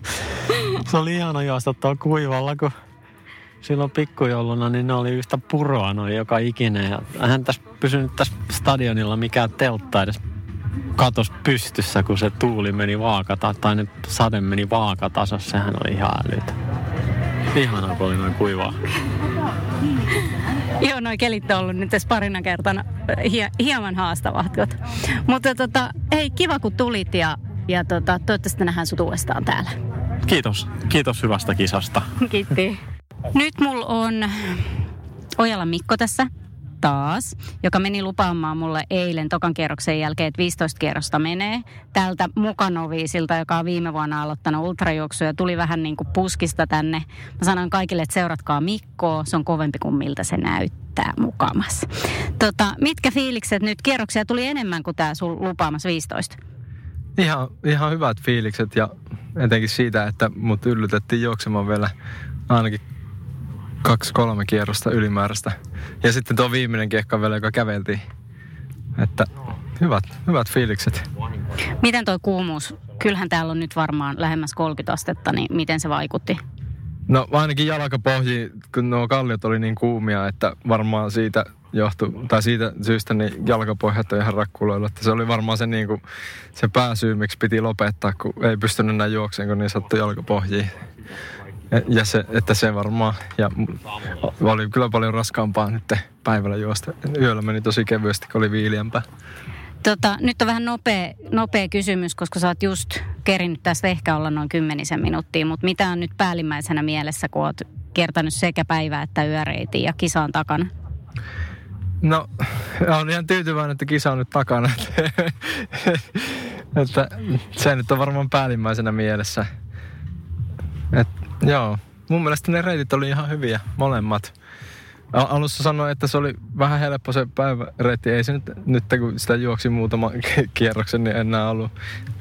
Se oli ihana juosta tuolla kuivalla, kun silloin pikkujouluna, niin ne oli yhtä puroa noin joka ikinen. Ja hän tässä pysynyt tässä stadionilla mikään teltta edes katos pystyssä, kun se tuuli meni vaakata, tai ne sade meni vaakatasossa. Sehän oli ihan älytä. Ihanaa, kun oli noin kuivaa. Joo, noin kelit on ollut nyt tässä parina kertana hie, hieman haastavat. Mutta tota, hei, kiva kun tulit ja, ja tota, toivottavasti nähdään sut uudestaan täällä. Kiitos. Kiitos hyvästä kisasta. Kiitti. Nyt mulla on Ojala Mikko tässä taas, joka meni lupaamaan mulle eilen tokan kierroksen jälkeen, että 15 kierrosta menee. Tältä Mukanoviisilta, joka on viime vuonna aloittanut ultrajuoksuja, ja tuli vähän niin kuin puskista tänne. Mä sanoin kaikille, että seuratkaa Mikkoa, se on kovempi kuin miltä se näyttää mukamas. Tota, mitkä fiilikset nyt? Kierroksia tuli enemmän kuin tämä sun lupaamas 15. Ihan, ihan hyvät fiilikset ja etenkin siitä, että mut yllytettiin juoksemaan vielä ainakin kaksi-kolme kierrosta ylimääräistä. Ja sitten tuo viimeinen kiekka vielä, joka käveltiin. Että hyvät, hyvät fiilikset. Miten tuo kuumuus? Kyllähän täällä on nyt varmaan lähemmäs 30 astetta, niin miten se vaikutti? No ainakin jalkapohji, kun nuo kalliot oli niin kuumia, että varmaan siitä johtu, tai siitä syystä niin jalkapohjat on ihan rakkuloilla. Että se oli varmaan se, niin kuin, se pääsyy, miksi piti lopettaa, kun ei pystynyt näin juokseen, kun niin sattui jalkapohjiin. Ja se, että se varmaan, ja oli kyllä paljon raskaampaa nyt päivällä juosta. Yöllä meni tosi kevyesti, kun oli viiliämpää. Tota, nyt on vähän nopea, nopea kysymys, koska sä oot just kerinyt tästä ehkä olla noin kymmenisen minuuttia, mutta mitä on nyt päällimmäisenä mielessä, kun oot kiertänyt sekä päivää että yöreitin ja kisaan takana? No, on ihan tyytyväinen, että kisa on nyt takana. että se nyt on varmaan päällimmäisenä mielessä. Et, joo, mun mielestä ne reitit oli ihan hyviä, molemmat. Alussa sanoin, että se oli vähän helppo se päiväreitti. Ei se nyt, nyt kun sitä juoksi muutama kierroksen, niin enää ollut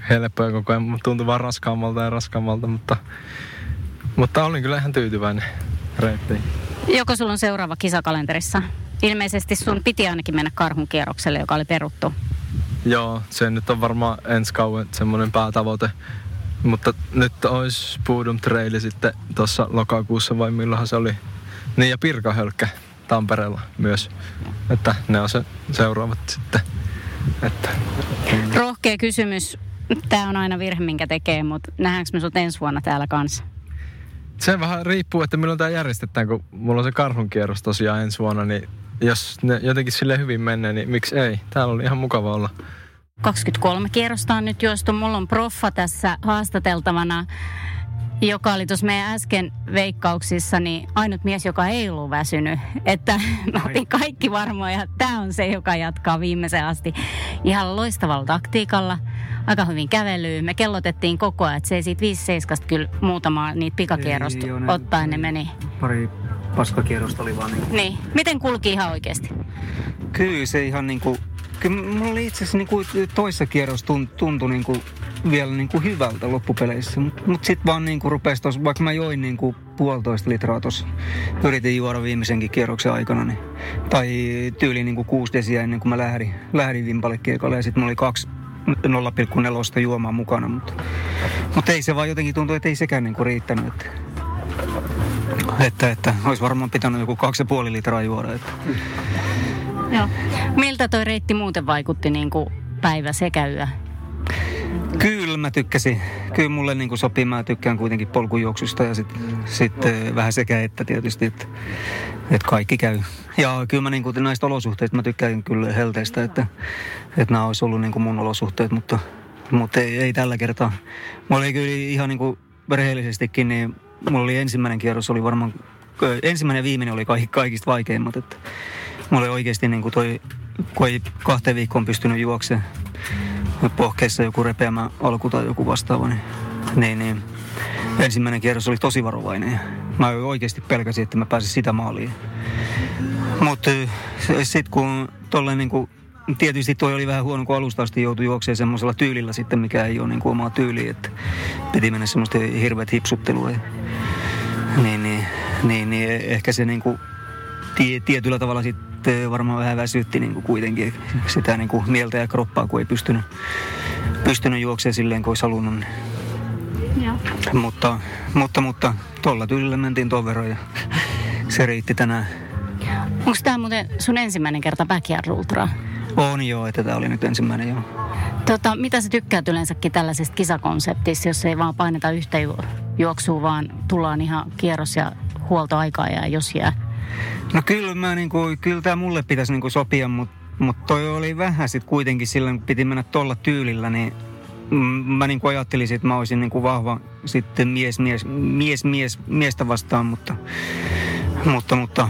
helppoa koko ajan. Tuntui vaan raskaammalta ja raskaammalta, mutta, mutta olin kyllä ihan tyytyväinen reitti. Joko sulla on seuraava kisakalenterissa? Ilmeisesti sun piti ainakin mennä karhun kierrokselle, joka oli peruttu. Joo, se nyt on varmaan ensi kauan semmoinen päätavoite. Mutta nyt olisi Puudum Trail sitten tuossa lokakuussa vai milloin se oli. Niin ja Pirkahölkkä Tampereella myös. Että ne on se seuraavat sitten. Että. Rohkea kysymys. Tämä on aina virhe, minkä tekee, mutta nähdäänkö me sut ensi vuonna täällä kanssa? Se vähän riippuu, että milloin tämä järjestetään, kun mulla on se karhunkierros tosiaan ensi vuonna, niin jos ne jotenkin sille hyvin menee, niin miksi ei? Täällä oli ihan mukava olla. 23 kierrosta on nyt juostu. Mulla on proffa tässä haastateltavana, joka oli tuossa meidän äsken veikkauksissa, niin ainut mies, joka ei ollut väsynyt. Että me oltiin kaikki varmoja, tämä on se, joka jatkaa viimeiseen asti ihan loistavalla taktiikalla. Aika hyvin kävelyy. Me kellotettiin koko ajan, että se ei siitä 5 seiskasta kyllä muutamaa niitä pikakierrosta Ei, ne- ottaen ne meni. Pari paskakierrosta oli vaan niin Niin. Miten kulki ihan oikeasti? Kyllä se ihan niinku, kyllä mulla itse asiassa niinku toissa kierros tunt- tuntui niinku vielä niinku hyvältä loppupeleissä. Mutta mut sitten vaan niinku rupesi tos, vaikka mä join niinku puolitoista litraa tuossa, yritin juoda viimeisenkin kierroksen aikana, niin, tai tyyli niinku kuusi desiä ennen kuin mä lähdin, lähdin vimpalle kiekalle ja sitten mulla oli kaksi 0,4 juomaa mukana, mutta, mutta ei se vaan jotenkin tuntuu, että ei sekään niinku riittänyt. Että, että, että olisi varmaan pitänyt joku kaksi ja puoli litraa juoda. Että. Joo. Miltä toi reitti muuten vaikutti niin kuin päivä sekä yö? Kyllä mä tykkäsin. Kyllä mulle niin sopii. Mä tykkään kuitenkin polkujuoksusta ja sitten sit, eh, vähän sekä että tietysti, että, että kaikki käy. Ja kyllä mä niin kuin näistä olosuhteista mä tykkään kyllä helteistä, että, että nämä olisi ollut niin kuin mun olosuhteet, mutta, mutta ei, ei, tällä kertaa. Mulla oli kyllä ihan niin kuin rehellisestikin, niin mulla oli ensimmäinen kierros oli varmaan, ö, ensimmäinen ja viimeinen oli kaikki, kaikista vaikeimmat. Että oli oikeasti niin kuin toi, kun ei kahteen viikkoon pystynyt juoksemaan, pohkeissa joku repeämä alku tai joku vastaava, niin, niin, niin ensimmäinen kierros oli tosi varovainen. Mä oikeasti pelkäsin, että mä pääsin sitä maaliin. Mutta sitten kun tolleen niin kuin, tietysti toi oli vähän huono, kun alusta asti joutui juoksemaan semmoisella tyylillä sitten, mikä ei ole niin kuin omaa tyyliä, että piti mennä semmoista hirveät hipsuttelua. Ja, niin, niin, niin, niin, ehkä se niin kuin, tie, tietyllä tavalla sitten varmaan vähän väsytti niin kuin kuitenkin sitä niin kuin mieltä ja kroppaa, kun ei pystynyt, pystynyt juoksemaan silleen, kuin olisi halunnut. Niin. Joo. Mutta, mutta, mutta tuolla tyylillä mentiin tuon verran ja se riitti tänään. Onko tämä muuten sun ensimmäinen kerta Backyard Ultra? On joo, että tämä oli nyt ensimmäinen joo. Tota, mitä sä tykkäät yleensäkin tällaisesta kisakonseptista, jos ei vaan paineta yhtä ju- juoksua, vaan tullaan ihan kierros ja huoltoaikaa ja jos jää. No kyllä, mä niinku, kyllä tämä mulle pitäisi niinku sopia, mutta mut toi oli vähän sitten kuitenkin silloin, kun piti mennä tuolla tyylillä, niin mä niinku ajattelisin, että mä olisin niinku vahva sitten mies, mies, mies, mies, miestä vastaan, mutta, mutta, mutta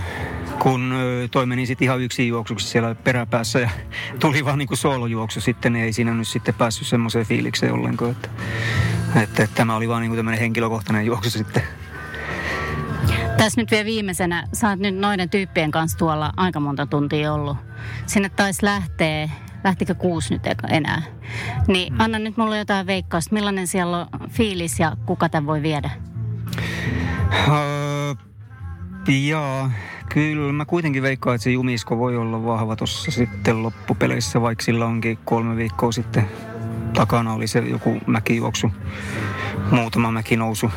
kun toi meni sitten ihan yksin juoksuksi siellä peräpäässä ja tuli vaan niinku soolojuoksu sitten, niin ei siinä nyt sitten päässyt semmoiseen fiilikseen ollenkaan, että, että, että tämä oli vaan niinku tämmöinen henkilökohtainen juoksu sitten. Tässä nyt vielä viimeisenä, sä oot nyt noiden tyyppien kanssa tuolla aika monta tuntia ollut. Sinne taisi lähteä, lähtikö kuusi nyt eka- enää. Niin anna nyt mulle jotain veikkausta, millainen siellä on fiilis ja kuka tämän voi viedä? Öö, joo, kyllä mä kuitenkin veikkaan, että se Jumisko voi olla vahva tuossa sitten loppupeleissä, vaikka sillä onkin kolme viikkoa sitten takana oli se joku mäkijuoksu, muutama mäkinousu.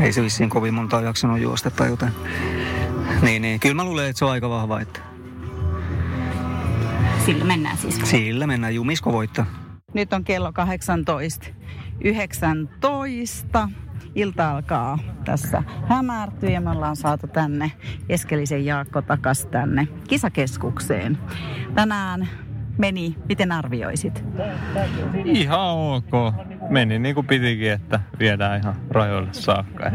Ei se vissiin kovin montaa jaksanut juosta tai jotain. Niin, niin. Kyllä mä luulen, että se on aika vahva, että Sillä mennään siis. sillä mennään. Jumisko voittaa. Nyt on kello 18. 19. Ilta alkaa tässä hämärtyä ja me ollaan saatu tänne Eskelisen Jaakko takas tänne kisakeskukseen. Tänään meni, miten arvioisit? Ihan ok. Meni niin kuin pitikin, että viedään ihan rajoille saakka.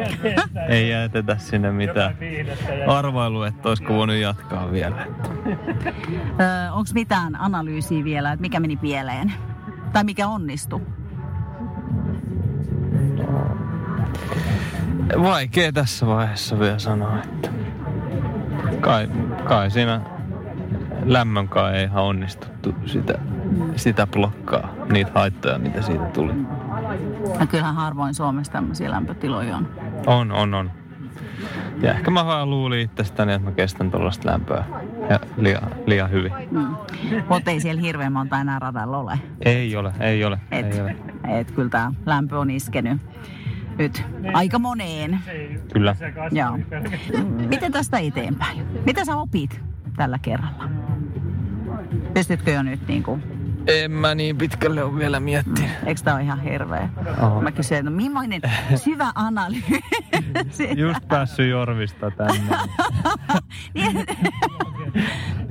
Ei jätetä sinne mitään arvailu, että olisiko voinut jatkaa vielä. Öö, Onko mitään analyysiä vielä, että mikä meni pieleen? Tai mikä onnistui? Vaikea tässä vaiheessa vielä sanoa, että kai, kai siinä lämmönkaan ei ihan onnistuttu sitä, sitä blokkaa, niitä haittoja, mitä siitä tuli. No kyllähän harvoin Suomessa tämmöisiä lämpötiloja on. On, on, on. Ja ehkä mä vaan luulin itsestäni, että mä kestän tuollaista lämpöä ja liian, liian hyvin. Mm. Mutta ei siellä hirveän monta enää radalla ole. Ei ole, ei ole, Et, ei ole. et kyllä tämä lämpö on iskenyt nyt aika moneen. Kyllä. Joo. Miten tästä eteenpäin? Mitä sä opit tällä kerralla? Pystytkö jo nyt niin kuin En mä niin pitkälle ole vielä miettinyt. Eikö tää ole ihan hirveä? Oho. Mä kysyin, että millainen syvä analyysi. Just päässyt Jorvista tänne.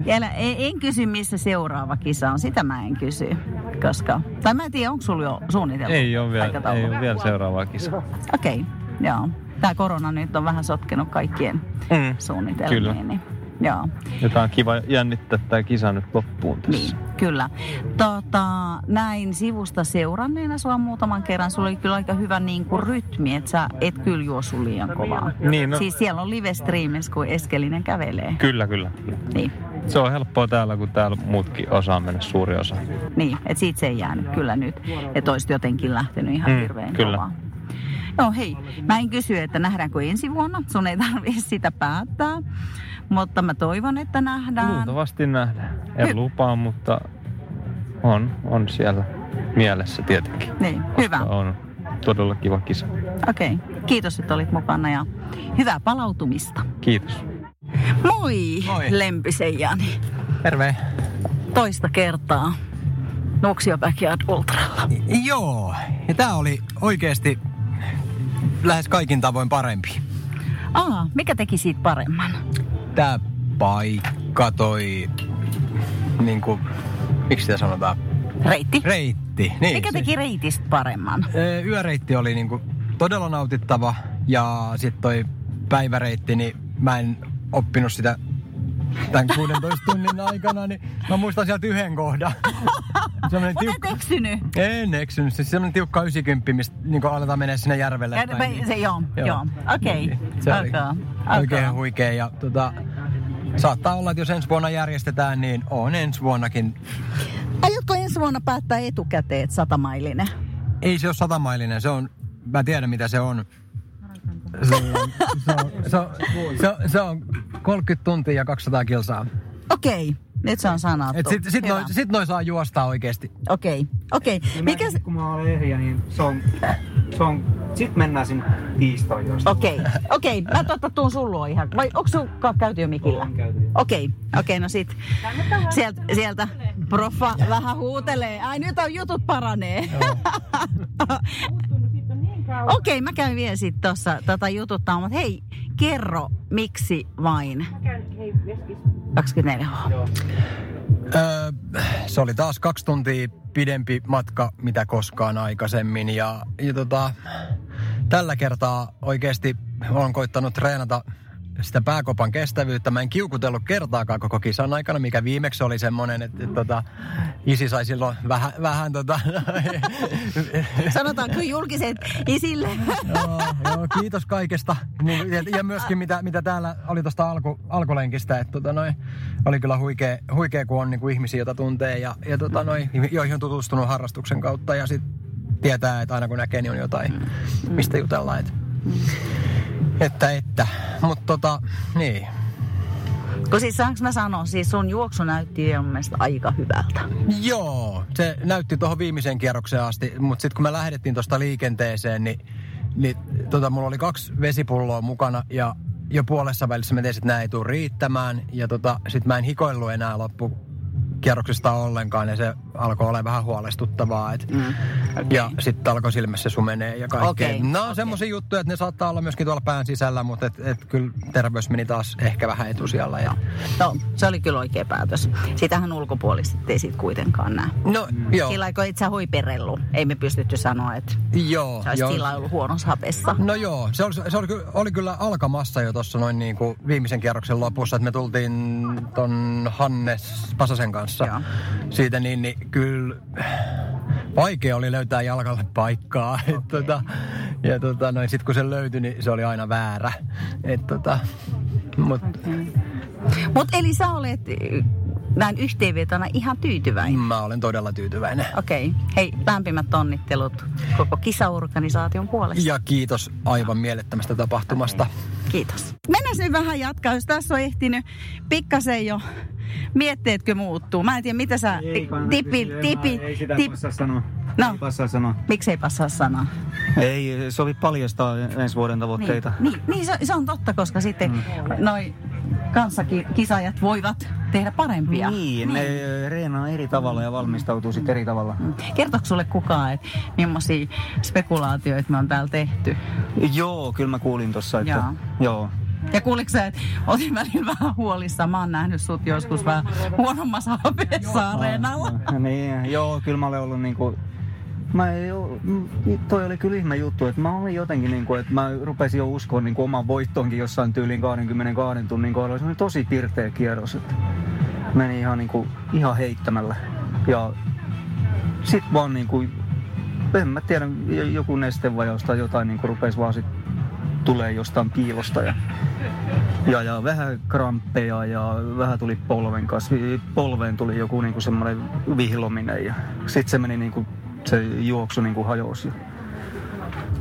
Vielä en, en kysy, missä seuraava kisa on. Sitä mä en kysy. Koska, tai mä en tiedä, onko sulla jo suunniteltu Ei ole vielä, ei ole vielä seuraavaa kisaa. Okei, joo. Tämä korona nyt on vähän sotkenut kaikkien Mm, suunnitelmiin. kyllä. Niin, joo, Jotain on kiva jännittää tämä kisa nyt loppuun tässä. niin, kyllä. Tota, näin sivusta seuranneena sua muutaman kerran. Sulla oli kyllä aika hyvä niin kuin rytmi, että sä et kyllä juosu liian kovaa. Niin, no- Siis siellä on live streamissä, kun Eskelinen kävelee. Kyllä, kyllä. Niin, Se on helppoa täällä, kun täällä muutkin osaa mennä suuri osa. niin että siitä se ei jäänyt kyllä nyt. Että olisit jotenkin lähtenyt ihan Mm, hirveän kyllä. kovaa. Joo, hei. Mä en kysy, että nähdäänkö ensi vuonna. Sun ei tarvitse sitä päättää. Mutta mä toivon, että nähdään. Luultavasti nähdään. En lupaa, mutta on, on siellä mielessä tietenkin. Niin, hyvä. On todella kiva kisa. Okei. Okay. Kiitos, että olit mukana ja hyvää palautumista. Kiitos. Moi, Moi. Lempisen Jani. Terve. Toista kertaa Nuuksio Backyard Ultralla. Joo, ja tää oli oikeasti lähes kaikin tavoin parempi. Aa, mikä teki siitä paremman? Tää paikka, toi... Niinku, miksi sitä sanotaan? Reitti. Reitti, niin. mikä teki reitistä paremman? Yöreitti oli niinku todella nautittava ja sitten toi päiväreitti, niin mä en oppinut sitä tämän 16 tunnin aikana, niin mä muistan sieltä yhden kohdan. Semmoinen Mutta et eksynyt. En eksynyt. Siis semmoinen tiukka 90, mistä niin aletaan mennä sinne järvelle. Ja- päin, niin- se, joo, joo. Okei. Niin, Se oli Okay. oikein huikea. Ja tota, saattaa olla, että jos ensi vuonna järjestetään, niin on ensi vuonnakin. Aiotko ensi vuonna päättää etukäteen, että satamailinen? Ei se ole satamailinen, se on, mä tiedän mitä se on. Se on, se on, se on, se on, se on 30 tuntia ja 200 kilsaa. Okei, nyt se on sanottu. Et sit, sit, noi, sit noi saa juosta oikeesti. Okei, okei. Mikä se... Kun mä olen ehjä, niin se on, se on sit mennään sinne tiistain jostain. Okei, okei. Mä totta tuun sun luo ihan. Vai onko sun ka- käyty jo mikillä? Okei, okei, no sit sieltä, sieltä proffa vähän huutelee. Ai nyt on jutut paranee. Okei, mä käyn vielä sit tossa tota jututtaa, mutta hei, kerro, miksi vain 24 H? Öö, se oli taas kaksi tuntia pidempi matka, mitä koskaan aikaisemmin. Ja, ja tota, tällä kertaa oikeasti olen koittanut treenata sitä pääkopan kestävyyttä. Mä en kiukutellut kertaakaan koko kisan aikana, mikä viimeksi oli semmoinen, että, että tota, isi sai silloin vähän, vähän tota, Sanotaanko julkiset isille? joo, joo, kiitos kaikesta. Niin, ja- ja myöskin mitä, mitä täällä oli tuosta alku, alkulenkistä, että tota noin, oli kyllä huikea, huikea kun on niin kuin ihmisiä, joita tuntee ja, ja tota noin, joihin on tutustunut harrastuksen kautta ja sitten tietää, että aina kun näkee, niin on jotain, mistä jutellaan. Että, että, että. Mutta tota, niin. Kun siis saanko mä sanoa, siis sun juoksu näytti mun mielestä aika hyvältä. Joo, se näytti tuohon viimeiseen kierrokseen asti, mutta sitten kun me lähdettiin tuosta liikenteeseen, niin, niin tota, mulla oli kaksi vesipulloa mukana ja jo puolessa välissä mä tiesin, että nämä ei tule riittämään. Ja tota, sitten mä en hikoillut enää loppu kierroksesta ollenkaan ja se alkoi olla vähän huolestuttavaa. Et, mm, okay. Ja sitten alkoi silmässä sumenee ja kaikkea. Okay, Nämä on okay. semmoisia juttuja, että ne saattaa olla myöskin tuolla pään sisällä, mutta et, et kyllä terveys meni taas ehkä vähän etusijalla. Ja... No, se oli kyllä oikea päätös. Sitähän ulkopuolisesti ei sit kuitenkaan näe. No, joo. Sillä kun et sä hoiperellu, ei me pystytty sanoa, että Joo, sä olisit joo. sillä ollut huonossa hapessa. No joo, se oli, se oli, oli kyllä alkamassa jo tuossa noin niin kuin viimeisen kierroksen lopussa, että me tultiin ton Hannes Pasasen kanssa Joo. siitä, niin, niin kyllä vaikea oli löytää jalkalle paikkaa. Et, tota, ja tota, noin, sit kun se löytyi, niin se oli aina väärä. Et, tota, mut, Mutta eli sä olet näin yhteenvetona ihan tyytyväinen. mä olen todella tyytyväinen. Okei. Okay. Hei, lämpimät onnittelut koko kisaorganisaation puolesta. Ja kiitos aivan mielettömästä tapahtumasta. Kiitos. Mennään nyt vähän jatkaa, jos tässä on ehtinyt pikkasen jo mietteetkö muuttuu. Mä en tiedä, mitä sä tipi, tipi, Ei sitä tip, passaa sanoa. No. Ei passaa sanoa. miksei passaa sanoa? Ei sovi paljastaa ensi vuoden tavoitteita. Niin, niin, niin se, se, on totta, koska sitten mm. noi kanssakisaajat voivat tehdä parempia. Niin, ne reenaa eri tavalla ja valmistautuu sitten eri tavalla. Kertooko sulle kukaan, että millaisia spekulaatioita me on täällä tehty? Joo, kyllä mä kuulin tossa, että... Joo. Joo. Ja kuuliko sä, että otin välillä vähän huolissaan. Mä oon nähnyt sut joskus vähän huonommassa hapeessa areenalla. niin, joo, kyllä mä olen ollut niinku... Mä ei oo, toi oli kyllä ihme juttu, että mä olin jotenkin niinku, että mä rupesin jo uskoa niinku oman voittoonkin jossain tyyliin 22 tunnin kohdalla. Se oli tosi pirteä kierros, että meni ihan niinku, ihan heittämällä. Ja sit vaan niinku, en mä tiedä, joku nestevajous tai jotain niinku rupesi vaan sit tulee jostain piilosta ja, ja, ja vähän kramppeja ja vähän tuli polven kanssa. Polveen tuli joku niinku semmoinen vihlominen ja sitten se meni niinku, se juoksu niinku hajosi.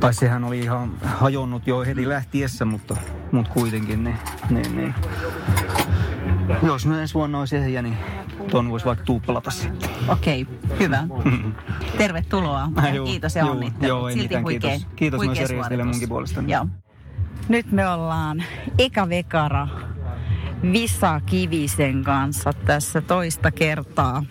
Tai sehän oli ihan hajonnut jo heti lähtiessä, mutta, mutta kuitenkin niin, niin, niin. Jos nyt ensi vuonna olisi ehjä, niin ton voisi vaikka tuuppalata sitten. Okei, hyvä. Tervetuloa. Äh, joo, kiitos ja joo, onnittelut. joo, ei Silti huikea, kiitos. Kiitos huikea myös järjestäjille munkin puolestani. Joo. Nyt me ollaan Eka Vekara Visa Kivisen kanssa tässä toista kertaa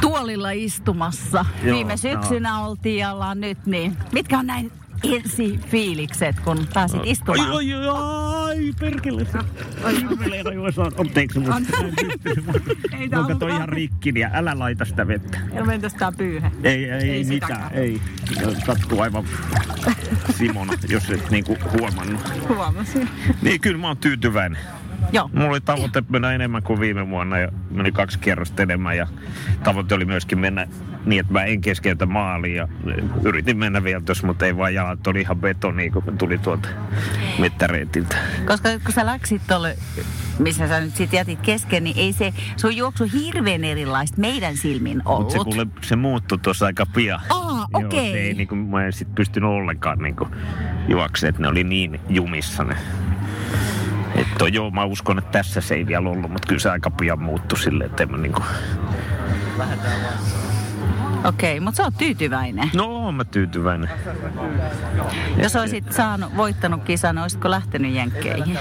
tuolilla istumassa. Joo, Viime syksynä oltiin ja ollaan nyt, niin mitkä on näin ensi fiilikset, kun pääsit istumaan? Ai, ai, ai, perkele. Ai, jummeleita juossa on. Anteeksi, mutta Ei Onko toi ihan rikki, niin älä laita sitä vettä. Ja mentäs tää pyyhe. Ei, ei, ei mitään, ei. Sattuu aivan Simona, jos et niinku huomannut. Huomasin. Niin, kyllä mä oon tyytyväinen. Joo. Mulla oli tavoite mennä enemmän kuin viime vuonna ja meni kaksi kierrosta enemmän ja tavoite oli myöskin mennä niin, että mä en keskeytä maaliin ja yritin mennä vielä tuossa, mutta ei vaan jalat oli ihan betoni, kun mä tulin tuolta mittareitiltä. Koska kun sä läksit tolle, missä sä nyt sit jätit kesken, niin ei se sun juoksu hirveän erilaista meidän silmin ollut. Mutta se, kuule, se muuttui tuossa aika pian. Aa, okei. se ei, niin kuin, mä en sit pystynyt ollenkaan niin kuin, juoksemaan, että ne oli niin jumissa ne. Että joo, mä uskon, että tässä se ei vielä ollut, mutta kyllä se aika pian muuttui silleen, että en mä niin Okei, mutta sä oot tyytyväinen. No, oon mä tyytyväinen. Jos olisit saanut, voittanut kisan, olisitko lähtenyt jenkkeihin?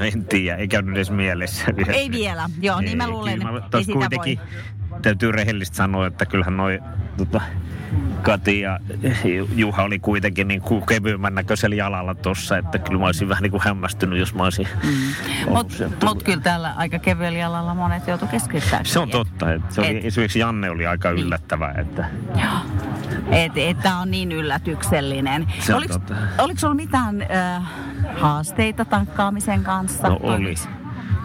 en tiedä, ei käynyt edes mielessä. vielä. Ei vielä, joo, niin mä Ei, luulen, kyllä mä- ei tos sitä kuitenkin täytyy rehellisesti sanoa, että kyllähän noi tota, Kati ja Juha oli kuitenkin niin kuin kevyemmän näköisellä jalalla tossa, että kyllä mä olisin vähän niin kuin hämmästynyt, jos mä olisin Mm. Mutta mut kyllä täällä aika kevyellä jalalla monet joutu keskeyttämään. Se on totta. Että se oli, Et- esimerkiksi Janne oli aika yllättävä, että Että et tää on niin yllätyksellinen. Se on Oliko, totta. oliko sulla mitään äh, haasteita tankkaamisen kanssa? no oli.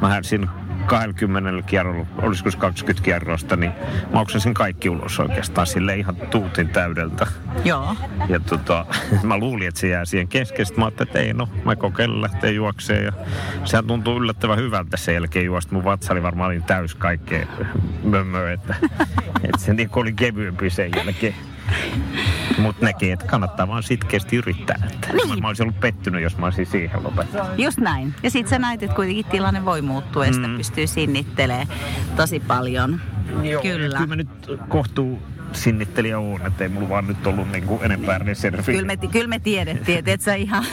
Mä härdsin 20 kierrolla, olisiko se 20 kierrosta, niin mä oksasin kaikki ulos oikeastaan sille ihan tuutin täydeltä. Joo. Ja tota, mä luulin, että se jää siihen kesken. Sitten mä ajattelin, että ei no, mä kokeilen lähteä juokseen. Ja sehän tuntuu yllättävän hyvältä sen jälkeen juosta. Mun vatsa oli varmaan niin täys kaikkea mömmöä, että, että se niin oli kevyempi sen jälkeen. Mutta näkee, että kannattaa vaan sitkeästi yrittää. Että Niin. Mä olisin ollut pettynyt, jos mä olisin siihen lopettanut. Just näin. Ja sit sä näit, että kuitenkin tilanne voi muuttua ja sitä Mm. pystyy sinnittelee tosi paljon. Joo, Kyllä. Kyllä mä nyt kohtuu sinnittelijä oon, että ei mulla vaan nyt ollut niinku enempää reserviä. Kyllä me, kyllä me tiedettiin, että et sä ihan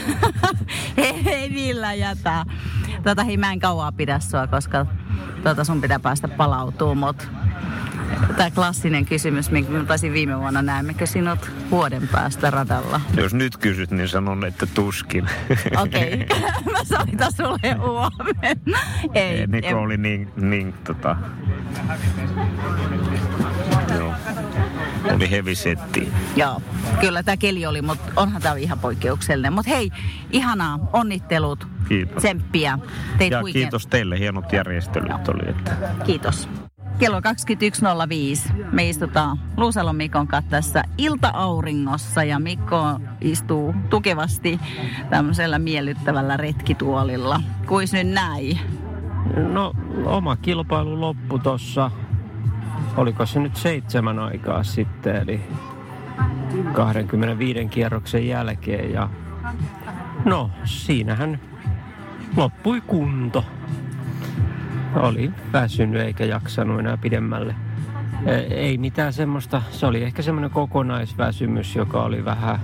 ei, ei millään jätä. Tota, hei, mä en kauaa pidä sua, koska tota, sun pitää päästä palautumaan, mutta tämä klassinen kysymys, minkä mä taisin viime vuonna, näemmekö sinut vuoden päästä radalla? Jos nyt kysyt, niin sanon, että tuskin. Okei, mä soitan sulle huomenna. Ei, Niko en- oli niin, niin tota... Joo. Oli heavy setti. Joo, kyllä tämä keli oli, mutta onhan tämä ihan poikkeuksellinen. Mutta hei, ihanaa, onnittelut, Kiitos. tsemppiä. Teit ja huikean- kiitos teille, hienot järjestelyt oli. Että... Kiitos. Kello 21.05. Me istutaan Luusalon Mikon kanssa tässä ilta-auringossa ja Mikko istuu tukevasti tämmöisellä miellyttävällä retkituolilla. Kuis nyt näin? No, oma kilpailu loppu tossa, oliko se nyt seitsemän aikaa sitten, eli 25 kierroksen jälkeen. Ja no, siinähän loppui kunto. Oli väsynyt eikä jaksanut enää pidemmälle. E- Ei mitään semmoista, se oli ehkä semmoinen kokonaisväsymys, joka oli vähän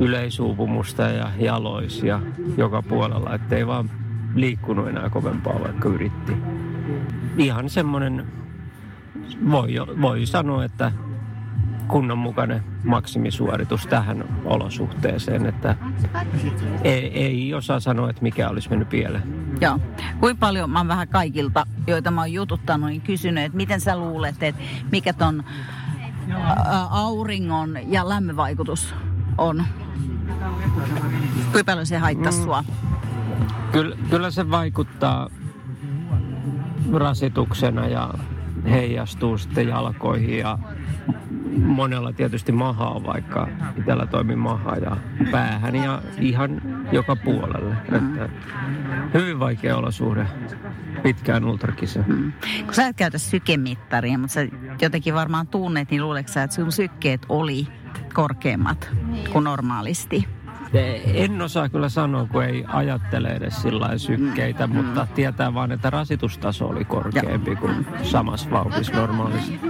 yleisuupumusta ja jaloisia joka puolella, ettei vaan liikkunut enää kovempaa, vaikka yritti. Ihan semmoinen, voi, voi sanoa, että kunnon mukainen maksimisuoritus tähän olosuhteeseen, että ei, ei osaa sanoa, että mikä olisi mennyt pieleen. Joo. Kuinka paljon, mä oon vähän kaikilta, joita mä oon jututtanut, niin kysynyt, että miten sä luulet, että mikä ton ä, auringon ja lämmön vaikutus on? Kuinka paljon se haittaisi Mm. sua? Kyllä, kyllä se vaikuttaa rasituksena ja heijastuu sitten jalkoihin ja monella tietysti mahaa, vaikka itsellä toimii maha ja päähän ja ihan joka puolelle. Että hyvin vaikea olosuhde pitkään ultrakisa. Kun sä et käytä sykemittaria, mutta sä jotenkin varmaan tunnet, niin luuletko sä, että sun sykkeet oli korkeammat kuin normaalisti? En osaa kyllä sanoa, kun ei ajattele edes sillä sykkeitä, mutta tietää vaan, että rasitustaso oli korkeampi kuin samassa vauhdissa normaalisti.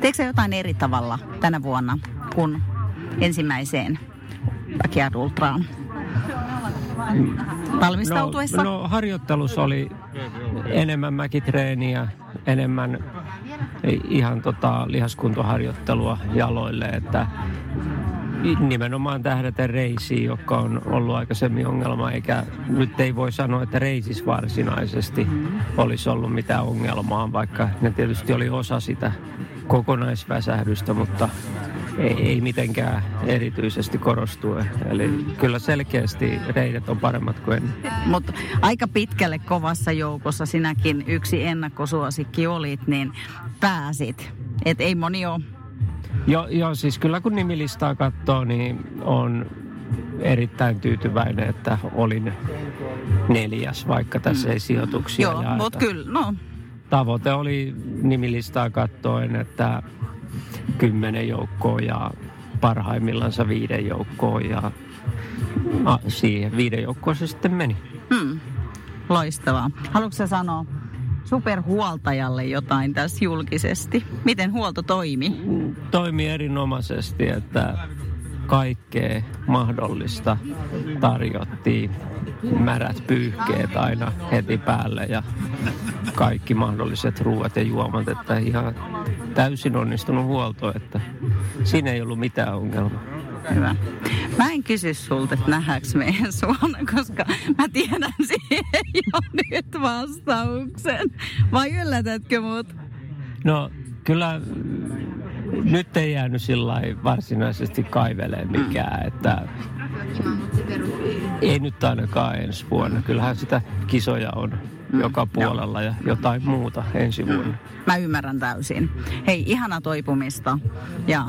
Teekö sä jotain eri tavalla tänä vuonna kuin ensimmäiseen Backyard Ultraan? Valmistautuessa? No, no harjoittelussa oli enemmän mäkitreeniä, enemmän ihan tota lihaskuntoharjoittelua jaloille, että nimenomaan tähdäten reisiin, joka on ollut aikaisemmin ongelma, eikä nyt ei voi sanoa, että reisis varsinaisesti olisi ollut mitään ongelmaa, vaikka ne tietysti oli osa sitä kokonaisväsähdystä, mutta ei, ei mitenkään erityisesti korostue. Eli kyllä selkeästi reidet on paremmat kuin ennen. Mutta aika pitkälle kovassa joukossa sinäkin yksi ennakkosuosikki olit, niin pääsit. Et ei moni ole Joo, joo, siis kyllä kun nimilistaa katsoo, niin on erittäin tyytyväinen, että olin neljäs, vaikka tässä ei sijoituksia Joo, jaeta. mutta kyllä, no Tavoite oli nimilistaa kattoen, että kymmenen joukkoa ja parhaimmillansa viiden joukkoa ja a, siihen viiden joukkoon se sitten meni. Hmm. Loistavaa. Haluatko sanoa superhuoltajalle jotain tässä julkisesti? Miten huolto toimi? Toimi erinomaisesti, että kaikkea mahdollista tarjottiin. Märät pyyhkeet aina heti päälle ja kaikki mahdolliset ruuat ja juomat, että ihan täysin onnistunut huolto, että siinä ei ollut mitään ongelmaa. Hyvä. Mä en kysy sulta, että nähdäänkö me ensi vuonna, koska mä tiedän siihen jo nyt vastauksen. Vai yllätätkö mut? No kyllä mm, nyt ei jäänyt sillä varsinaisesti kaivelee mikään, että ei nyt ainakaan ensi vuonna. Kyllähän sitä kisoja on joka puolella ja jotain muuta ensi vuonna. Mä ymmärrän täysin. Hei, ihana toipumista. Ja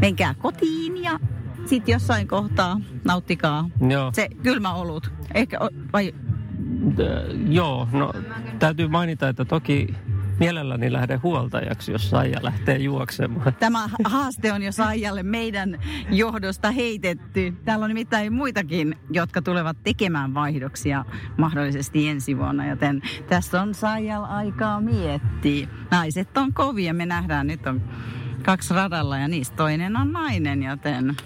menkää kotiin ja sit jossain kohtaa nauttikaa Joo. se kylmä olut. Ehkä, vai Joo, no täytyy mainita, että toki mielelläni lähden huoltajaksi, jos Saija lähtee juoksemaan. Tämä haaste on jo Saijalle meidän johdosta heitetty. Täällä on nimittäin muitakin, jotka tulevat tekemään vaihdoksia mahdollisesti ensi vuonna, joten tässä on Saijalla aikaa miettiä. Naiset on kovia, me nähdään nyt on kaksi radalla ja niistä toinen on nainen, joten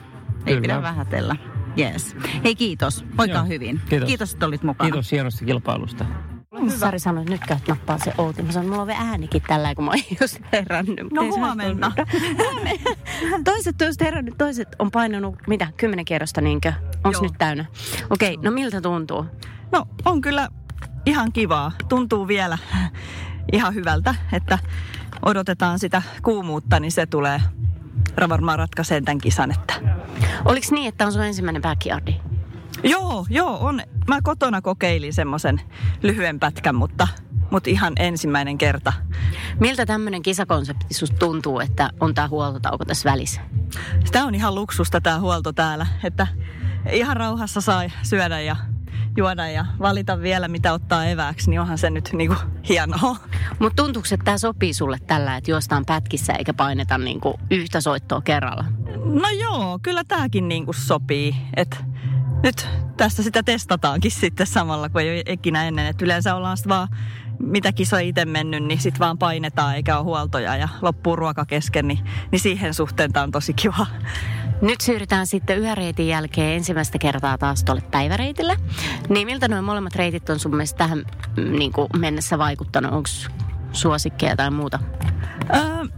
ei Kyllä. pidä vähätellä. Yes. Hei kiitos, Joo, hyvin. kiitos. kiitos, että olit mukana. Kiitos hienosta kilpailusta. Sari sanoi, että nyt käyt nappaa se Outi. Mä sanoin, mulla on vielä äänikin tällä, kun mä oon just herännyt. Mut No huomenna. toiset on just herännyt, toiset on painanut, mitä, kymmenen kierrosta niinkö? Onko Joo. nyt täynnä? Okei, no miltä tuntuu? No on kyllä ihan kivaa. Tuntuu vielä ihan hyvältä, että odotetaan sitä kuumuutta, niin se tulee varmaan ratkaiseen tämän kisan. Että. Oliko niin, että on sun ensimmäinen backyardi? Joo, joo, on. Mä kotona kokeilin semmoisen lyhyen pätkän, mutta, mutta ihan ensimmäinen kerta. Miltä tämmöinen kisakonsepti susta tuntuu, että on tää huoltotauko tässä välissä? Sitä on ihan luksusta tämä huolto täällä, että ihan rauhassa saa syödä ja juoda ja valita vielä mitä ottaa evääksi, niin onhan se nyt niinku hienoa. Mutta tuntuuko, että tämä sopii sulle tällä, että juostaan pätkissä eikä paineta niinku yhtä soittoa kerralla? No joo, kyllä tämäkin niinku sopii. Et nyt tässä sitä testataankin sitten samalla, kun ei ole ikinä ennen. Et yleensä ollaan sitten vaan mitä kisa itse mennyt, niin sitten vaan painetaan eikä ole huoltoja ja loppuu ruoka kesken, niin, niin siihen suhteen tämä on tosi kiva. Nyt siirrytään sitten yöreitin jälkeen ensimmäistä kertaa taas tuolle päiväreitille. Niin miltä nuo molemmat reitit on sun mielestä tähän mm, niin kuin mennessä vaikuttanut? Onko suosikkeja tai muuta? Öö,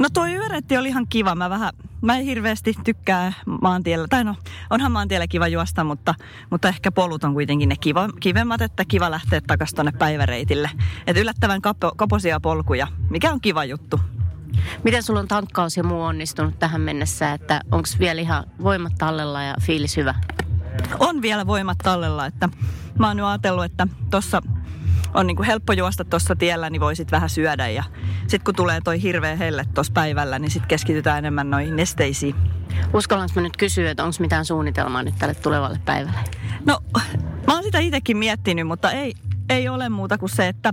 no toi yöreitti oli ihan kiva. Mä vähän, mä en hirveästi tykkää maantiellä, tai no onhan maantiellä kiva juosta, mutta, mutta ehkä polut on kuitenkin ne kiva, kivemmat, että kiva lähteä takaisin tonne päiväreitille. Et yllättävän kapo, kaposia polkuja, mikä on kiva juttu. Miten sulla on tankkaus ja muu onnistunut tähän mennessä, että onko vielä ihan voimat tallella ja fiilis hyvä? On vielä voimat tallella, että mä oon nyt ajatellut, että tossa on niin kuin helppo juosta tuossa tiellä, niin voisit vähän syödä. Ja sitten kun tulee toi hirveä helle tuossa päivällä, niin sitten keskitytään enemmän noihin nesteisiin. Uskallanko mä nyt kysyä, että onko mitään suunnitelmaa nyt tälle tulevalle päivälle? No, mä oon sitä itsekin miettinyt, mutta ei, ei ole muuta kuin se, että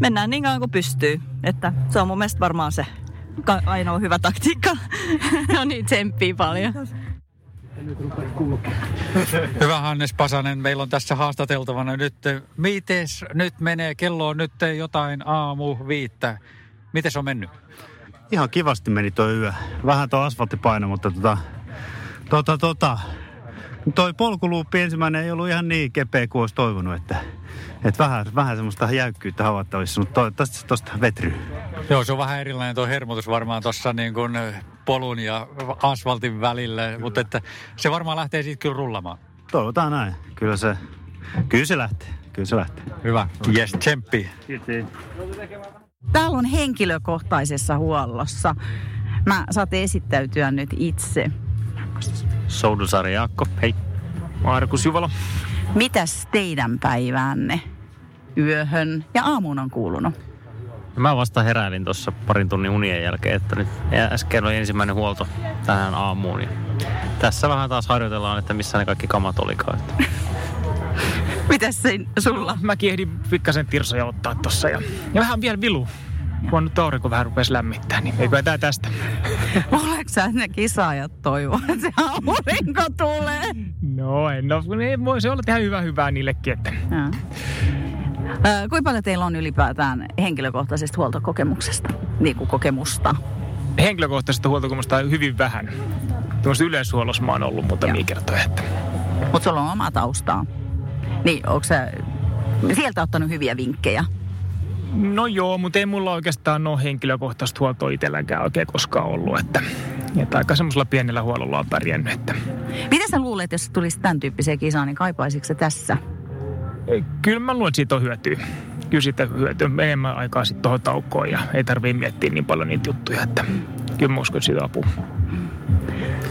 mennään niin kauan kuin pystyy. Että se on mun mielestä varmaan se ainoa hyvä taktiikka. no niin, tsemppii paljon. Hyvä Hannes Pasanen, meillä on tässä haastateltavana nyt. Mites nyt menee? Kello on nyt jotain aamu viittä. Miten se on mennyt? Ihan kivasti meni tuo yö. Vähän tuo asfalttipaino, mutta tota, tota, tota, toi polkuluuppi ensimmäinen ei ollut ihan niin kepeä kuin olisi toivonut, että, että vähän, vähän semmoista jäykkyyttä havaittavissa, mutta toivottavasti se tuosta vetryy. Joo, se on vähän erilainen tuo hermotus varmaan tuossa niin kuin polun ja asfaltin välillä, mutta että se varmaan lähtee siitä kyllä rullamaan. Toivotaan näin. Kyllä se, kyllä se lähtee. Kyllä se lähtee. Hyvä. Yes, tsemppi. Täällä on henkilökohtaisessa huollossa. Mä saatte esittäytyä nyt itse. Soudusari Jaakko, hei. Markus Juvala. Mitäs teidän päiväänne yöhön ja aamuun on kuulunut? Mä vasta heräilin tuossa parin tunnin unien jälkeen, että nyt äsken oli ensimmäinen huolto tähän aamuun. Ja tässä vähän taas harjoitellaan, että missä ne kaikki kamat olikaan. Että. Mitäs se sulla? Mäkin ehdin pikkasen tirsoja ottaa tossa ja, ja vähän vielä vilu. Kun nyt aurinko vähän rupesi lämmittää, niin eikö tää tästä? Oletko sä ne kisaajat toivoo, että se aurinko tulee? No en no, ne voisi olla ihan hyvä hyvää niillekin. Että. Ja. Ö, kuinka paljon teillä on ylipäätään henkilökohtaisesta huoltokokemuksesta, niin kuin kokemusta? Henkilökohtaisesta huoltokokemusta on hyvin vähän. Tuossa yleishuollossa mä oon ollut muutamia kertoja. Että... Mutta sulla on oma taustaa. Niin, onko sä sieltä ottanut hyviä vinkkejä? No joo, mutta ei mulla oikeastaan ole henkilökohtaista huoltoa itselläkään oikein koskaan ollut. Että, että aika semmoisella pienellä huollolla on pärjännyt. Että. Mitä sä luulet, jos tulisi tämän tyyppisiä kisaa, niin kaipaisitko tässä? Kyllä mä luulen, että siitä on hyötyä. Kyllä siitä hyötyä enemmän aikaa sitten tuohon taukoon ja ei tarvii miettiä niin paljon niitä juttuja, että kyllä mä uskon, siitä apua.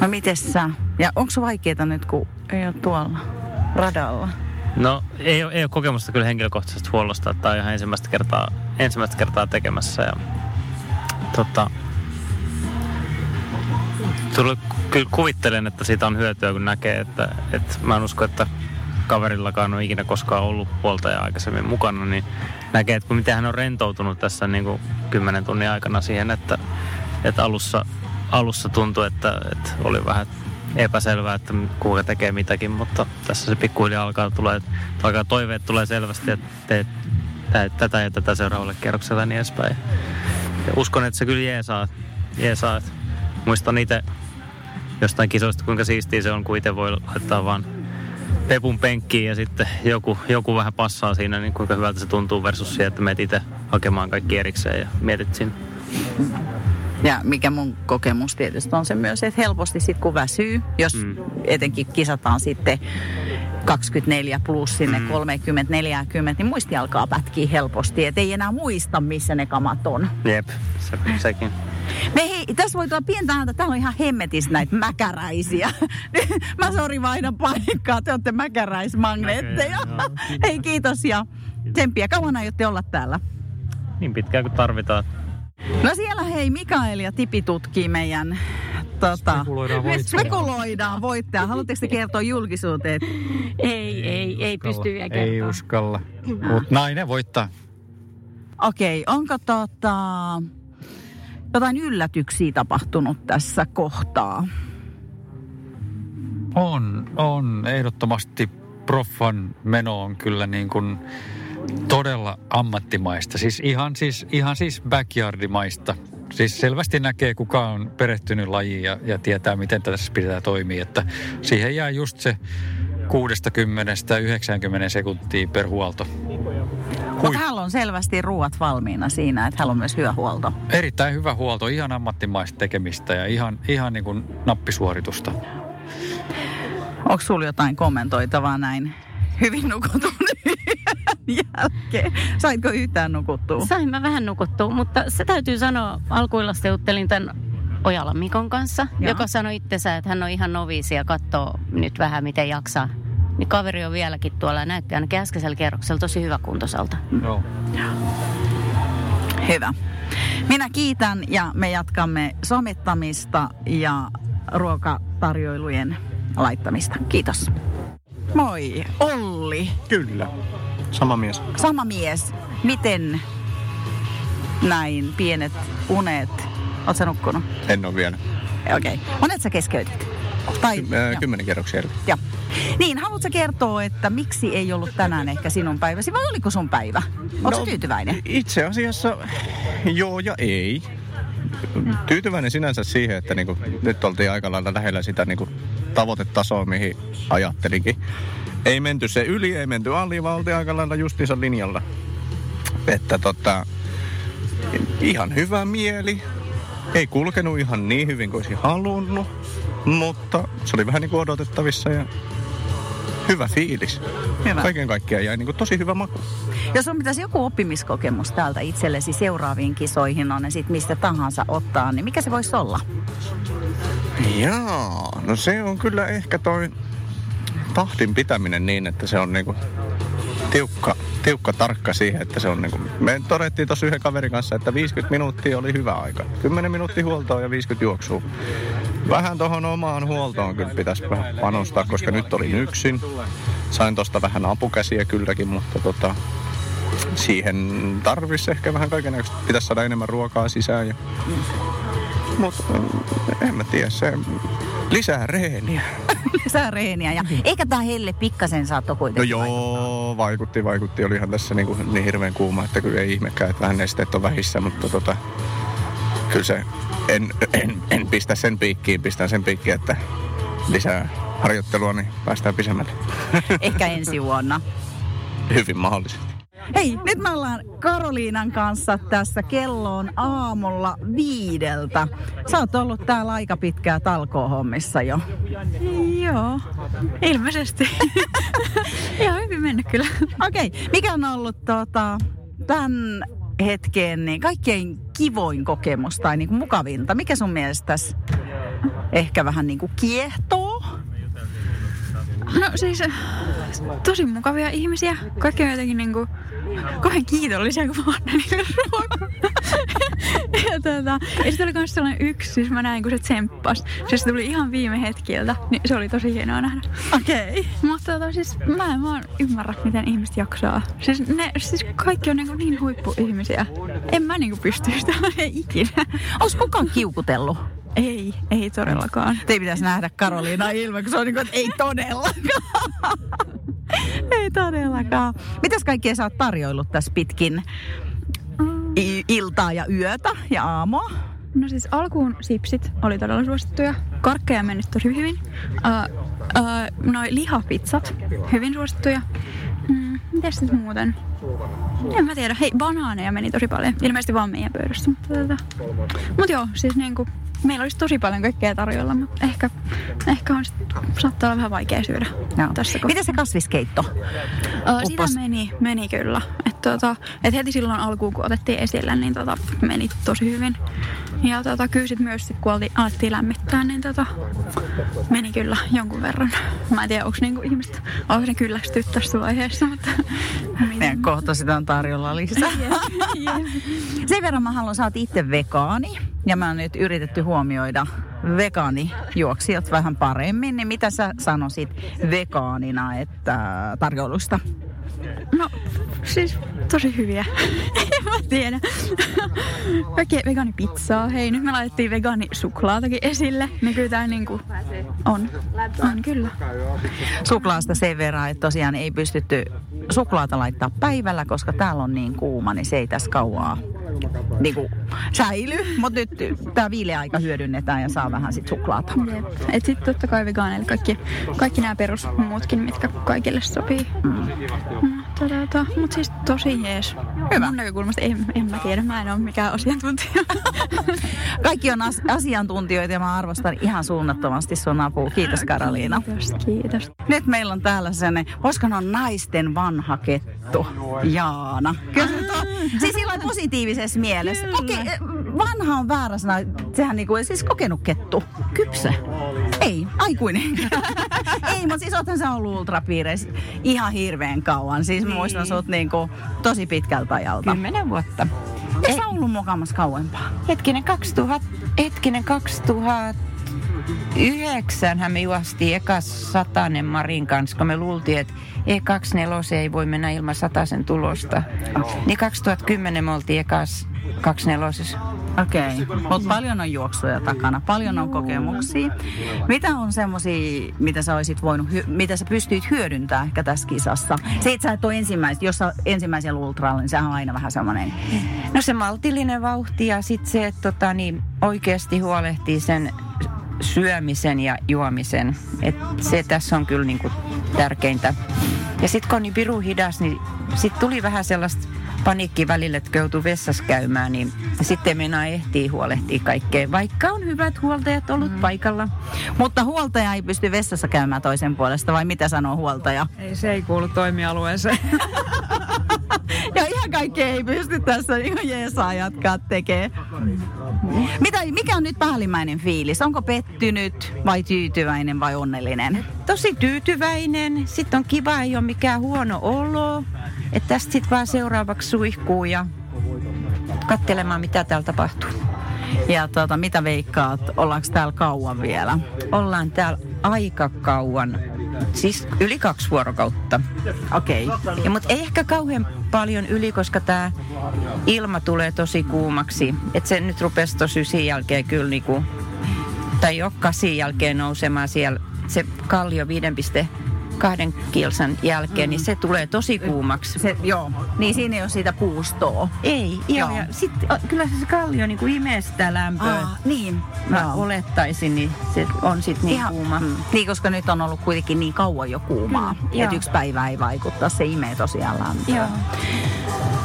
No mites sä? Ja onko se vaikeaa nyt, kun ei ole tuolla radalla? No ei ei ole kokemusta kyllä henkilökohtaisesta huollosta, että on ihan ensimmäistä kertaa, ensimmäistä kertaa tekemässä. Ja, tota, tuli, kyllä kuvittelen, että siitä on hyötyä, kun näkee, että, että mä en usko, että kaverillakaan on ikinä koskaan ollut huoltaja aikaisemmin mukana, niin näkee, että miten hän on rentoutunut tässä niin kuin kymmenen tunnin aikana siihen, että, että alussa, alussa tuntui, että, että oli vähän epäselvää, että kuka tekee mitäkin, mutta tässä se pikkuhiljaa alkaa, tulee, alkaa toiveet tulee selvästi, että teet tätä ja tätä seuraavalle kierrokselle ja niin edespäin. Ja uskon, että se kyllä jeesaa. jeesaa. Muistan itse jostain kisoista, kuinka siistiä se on, kun itse voi laittaa vaan pepun penkkiin ja sitten joku, joku vähän passaa siinä, niin kuinka hyvältä se tuntuu versus siihen, että menet itse hakemaan kaikki erikseen ja mietit sinne. Ja mikä mun kokemus tietysti on se myös, että helposti sitten kun väsyy, jos mm. etenkin kisataan sitten 24 plus sinne mm. 30-40, niin muisti alkaa pätkiä helposti. Että ei enää muista, missä ne kamat on. Jep, se, sekin. Me hei, tässä voi tulla pientä ääntä. Täällä on ihan hemmetis näitä mäkäräisiä. Mä sori vaihdan paikkaa. Te olette mäkäräismagneetteja. hei, kiitos ja tsemppiä. Kauan aiotte olla täällä? Niin pitkään kuin tarvitaan. No siellä hei Mikael ja Tipi tutkii meidän tota, spekuloidaan voittaja. Spekuloidaan voittaja. Haluatteko te kertoa julkisuuteen? Ei, ei, ei pysty vielä kertoa. Ei uskalla. Mutta nainen voittaa. Okei, okay, onko tota, jotain yllätyksiä tapahtunut tässä kohtaa? On, on. Ehdottomasti proffan meno on kyllä niin kuin todella ammattimaista. Siis ihan siis, ihan siis backyardimaista. Siis selvästi näkee, kuka on perehtynyt lajiin ja, ja tietää, miten tässä pitää toimia. Että siihen jää just se 60-90 sekuntia per huolto. Mutta hänellä on selvästi ruuat valmiina siinä, että hänellä on myös hyvä huolto. Erittäin hyvä huolto, ihan ammattimaista tekemistä ja ihan, ihan niin kuin nappisuoritusta. Onko sulla jotain kommentoitavaa näin hyvin nukutun jälkeen? Saitko yhtään nukuttua? Sain mä vähän nukuttua, mutta se täytyy sanoa, alkuillasta juttelin tämän Ojala Mikon kanssa, Joo. joka sanoi itsensä, että hän on ihan noviisi ja katsoo nyt vähän miten jaksaa. Niin kaveri on vieläkin tuolla ja näytti ainakin äskeisellä kierroksella tosi hyvä kuntosalta. Joo. Hyvä. Minä kiitän ja me jatkamme somittamista ja ruokatarjoilujen laittamista. Kiitos. Moi, Olli. Kyllä, sama mies. Sama mies. Miten näin pienet unet? Oletko nukkunut? En ole vielä. Okei. Okay. Monet sä keskeytit? Tai, Ky- äh, kymmenen kerroksia. Joo. Niin, haluatko kertoa, että miksi ei ollut tänään ehkä sinun päiväsi vai oliko sun päivä? Oletko no, tyytyväinen? Itse asiassa joo ja ei. Tyytyväinen sinänsä siihen, että niinku, nyt oltiin aika lailla lähellä sitä niinku, tavoitetasoa, mihin ajattelinkin. Ei menty se yli, ei menty ali, vaan oltiin aika lailla justiinsa linjalla. Että tota, ihan hyvä mieli. Ei kulkenut ihan niin hyvin kuin olisi halunnut, mutta se oli vähän niin kuin odotettavissa ja hyvä fiilis. Hyvä. Kaiken kaikkiaan jäi niin kuin tosi hyvä maku. Jos on pitäisi joku oppimiskokemus täältä itsellesi seuraaviin kisoihin, on ne sitten mistä tahansa ottaa, niin mikä se voisi olla? Jaa, no se on kyllä ehkä toi tahdin pitäminen niin, että se on niinku tiukka, tiukka tarkka siihen, että se on niinku, me todettiin tuossa yhden kaverin kanssa, että 50 minuuttia oli hyvä aika. 10 minuuttia huoltoa ja 50 juoksua. Vähän tuohon omaan huoltoon kyllä pitäisi panostaa, koska nyt olin yksin. Sain tosta vähän apukäsiä kylläkin, mutta tota, siihen tarvisi ehkä vähän kaikenlaista. Pitäisi saada enemmän ruokaa sisään. Ja... Mutta en mä tiedä, se lisää reeniä. Lisää reeniä ja eikä tää helle pikkasen saatto No kuitenkin joo, vaikutti, vaikutti. Olihan tässä niin, kuin niin hirveän kuuma, että kyllä ei ihmekään, että vähän nesteet on vähissä, mutta tota, kyllä se, en, en, en pistä sen piikkiin, pistän sen piikkiin, että lisää harjoittelua, niin päästään pisemmälle. Ehkä ensi vuonna. Hyvin mahdollisesti. Hei, nyt me ollaan Karoliinan kanssa tässä. Kello on aamulla viideltä. Sä oot ollut täällä aika pitkää talkoohommissa jo. Joo, ilmeisesti. Ihan hyvin mennyt kyllä. Okei, okay. mikä on ollut tota, tämän hetkeen niin kaikkein kivoin kokemus tai niin kuin mukavinta? Mikä sun mielestä tässä ehkä vähän niin kuin kiehtoo? No siis tosi mukavia ihmisiä. Kaikki on jotenkin niinku kauhean kiitollisia, kun mä annan niille ruokaa. ja tota, ja sitten oli myös sellainen yksi, siis mä näin, kun se tsemppas. Se tuli ihan viime hetkiltä, niin se oli tosi hienoa nähdä. Okei. Okay. Mutta tota, siis mä en vaan ymmärrä, miten ihmiset jaksaa. Siis, ne, siis kaikki on niinku niin huippuihmisiä. En mä niinku pystyisi tähän ikinä. Onko kukaan kiukutellut? Ei, ei todellakaan. Te ei pitäisi nähdä Karoliina ilme, kun se on niin kuin, että ei todellakaan. Ei todellakaan. Mitäs kaikkea sä oot tarjoillut tässä pitkin iltaa ja yötä ja aamua? No siis alkuun sipsit oli todella suosittuja. Karkkeja meni tosi hyvin. Uh, uh, noi lihapizzat, hyvin suosittuja. Mm, mitäs sitten muuten? En mä tiedä. Hei, banaaneja meni tosi paljon. Ilmeisesti vaan meidän pöydässä. Mutta, tota. Mut joo, siis niinku, meillä olisi tosi paljon kaikkea tarjolla, mutta ehkä, ehkä on sit, saattaa olla vähän vaikea syödä Joo. tässä kohtaa. Miten se kasviskeitto? Uh, sitä meni, meni kyllä. Et, tota, et heti silloin alkuun, kun otettiin esille, niin tota, meni tosi hyvin. Ja tota, kyllä sit myös, sit, kun oltiin, alettiin lämmittää, niin tota, meni kyllä jonkun verran. Mä en tiedä, onko niinku ihmiset, onko ne kyllästyt tässä vaiheessa, mutta... Ja kohta sitä on tarjolla lisää. Sen verran mä haluan, sä oot itse vegaani. Ja mä oon nyt yritetty huomioida vegaanijuoksijat vähän paremmin. Niin mitä sä sanoisit vegaanina että tarjoulusta? No, siis tosi hyviä. en mä tiedä. Kaikkea vegaanipizzaa. Hei, nyt me laitettiin vegaanisuklaatakin esille. Niin kyllä tää niinku On. On kyllä. Suklaasta sen verran, että tosiaan ei pystytty suklaata laittaa päivällä, koska täällä on niin kuuma, niin se ei tässä kauaa niin kuin säily. Mutta nyt tämä viileä aika hyödynnetään ja saa vähän sit suklaata. Jep. Et sit totta kai vegaaneille kaikki, kaikki nämä perus muutkin, mitkä kaikille sopii. Mm. Tota, tota, Mutta siis tosi jees. Hyvä. Mun näkökulmasta en, en mä tiedä, mä en ole mikään asiantuntija. Kaikki on as- asiantuntijoita ja mä arvostan ihan suunnattomasti sun apua. Kiitos Karoliina. Kiitos, kiitos. Nyt meillä on täällä sellainen, voisiko on naisten vanha kettu, Jaana. Kyllä on, siis sillä positiivisessa mielessä. Koke, vanha on väärä sana, sehän niinku, siis kokenut kettu. Kypsä. Ei, aikuinen. Ei, mutta siis oothan sä ollut ultrapiireissä ihan hirveän kauan. Siis mä muistan sut niinku tosi pitkältä ajalta. Kymmenen vuotta. Ja sä ollut mukamassa kauempaa. Hetkinen, 2000, hetkinen 2009 me juostiin ekas satanen Marin kanssa, kun me luultiin, että E24 ei voi mennä ilman sataisen tulosta. Niin 2010 me oltiin ekas 24. Okei, okay. mutta paljon on juoksuja takana, paljon on kokemuksia. Mitä on semmosia, mitä sä olisit voinut, mitä sä pystyit hyödyntämään ehkä tässä kisassa? Se, että sä et ole jos sä ensimmäisellä ultralla, niin sehän on aina vähän semmoinen... No se maltillinen vauhti ja sitten se, että tota, niin oikeasti huolehtii sen syömisen ja juomisen. Et se tässä on kyllä niinku tärkeintä. Ja sitten kun on niin piru hidas, niin sitten tuli vähän sellaista paniikki välillä, että joutuu vessassa käymään, niin sitten meinaa ehtii huolehtia kaikkea, vaikka on hyvät huoltajat ollut mm. paikalla. Mutta huoltaja ei pysty vessassa käymään toisen puolesta, vai mitä sanoo huoltaja? Ei, se ei kuulu toimialueeseen. ja ihan kaikki ei pysty tässä niin jeesaa jatkaa tekee. Mitä, mikä on nyt päällimmäinen fiilis? Onko pettynyt vai tyytyväinen vai onnellinen? Tosi tyytyväinen. Sitten on kiva, ei ole mikään huono olo. Että tästä sitten vaan seuraavaksi suihkuu ja katselemaan, mitä täällä tapahtuu. Ja tuota, mitä veikkaat, ollaanko täällä kauan vielä? Ollaan täällä aika kauan. Siis yli kaksi vuorokautta. Okei. Okay. Mutta ei ehkä kauhean paljon yli, koska tämä ilma tulee tosi kuumaksi. Että se nyt rupesi tosi ysin jälkeen kyllä niinku, tai jo kasin jälkeen nousemaan siellä se kallio 5, kahden kilsan jälkeen, mm. niin se tulee tosi kuumaksi. Se, joo, niin siinä ei ole siitä puustoa. Ei, joo. joo. Ja sitten kyllä se kallio niin kuin imee sitä lämpöä. Aa, niin. Mä joo. olettaisin, niin se on sitten niin Ihan, kuuma. Mm. Niin, koska nyt on ollut kuitenkin niin kauan jo kuumaa. Mm, että yksi päivä ei vaikuttaa, se imee tosiaan lämpöä. Joo.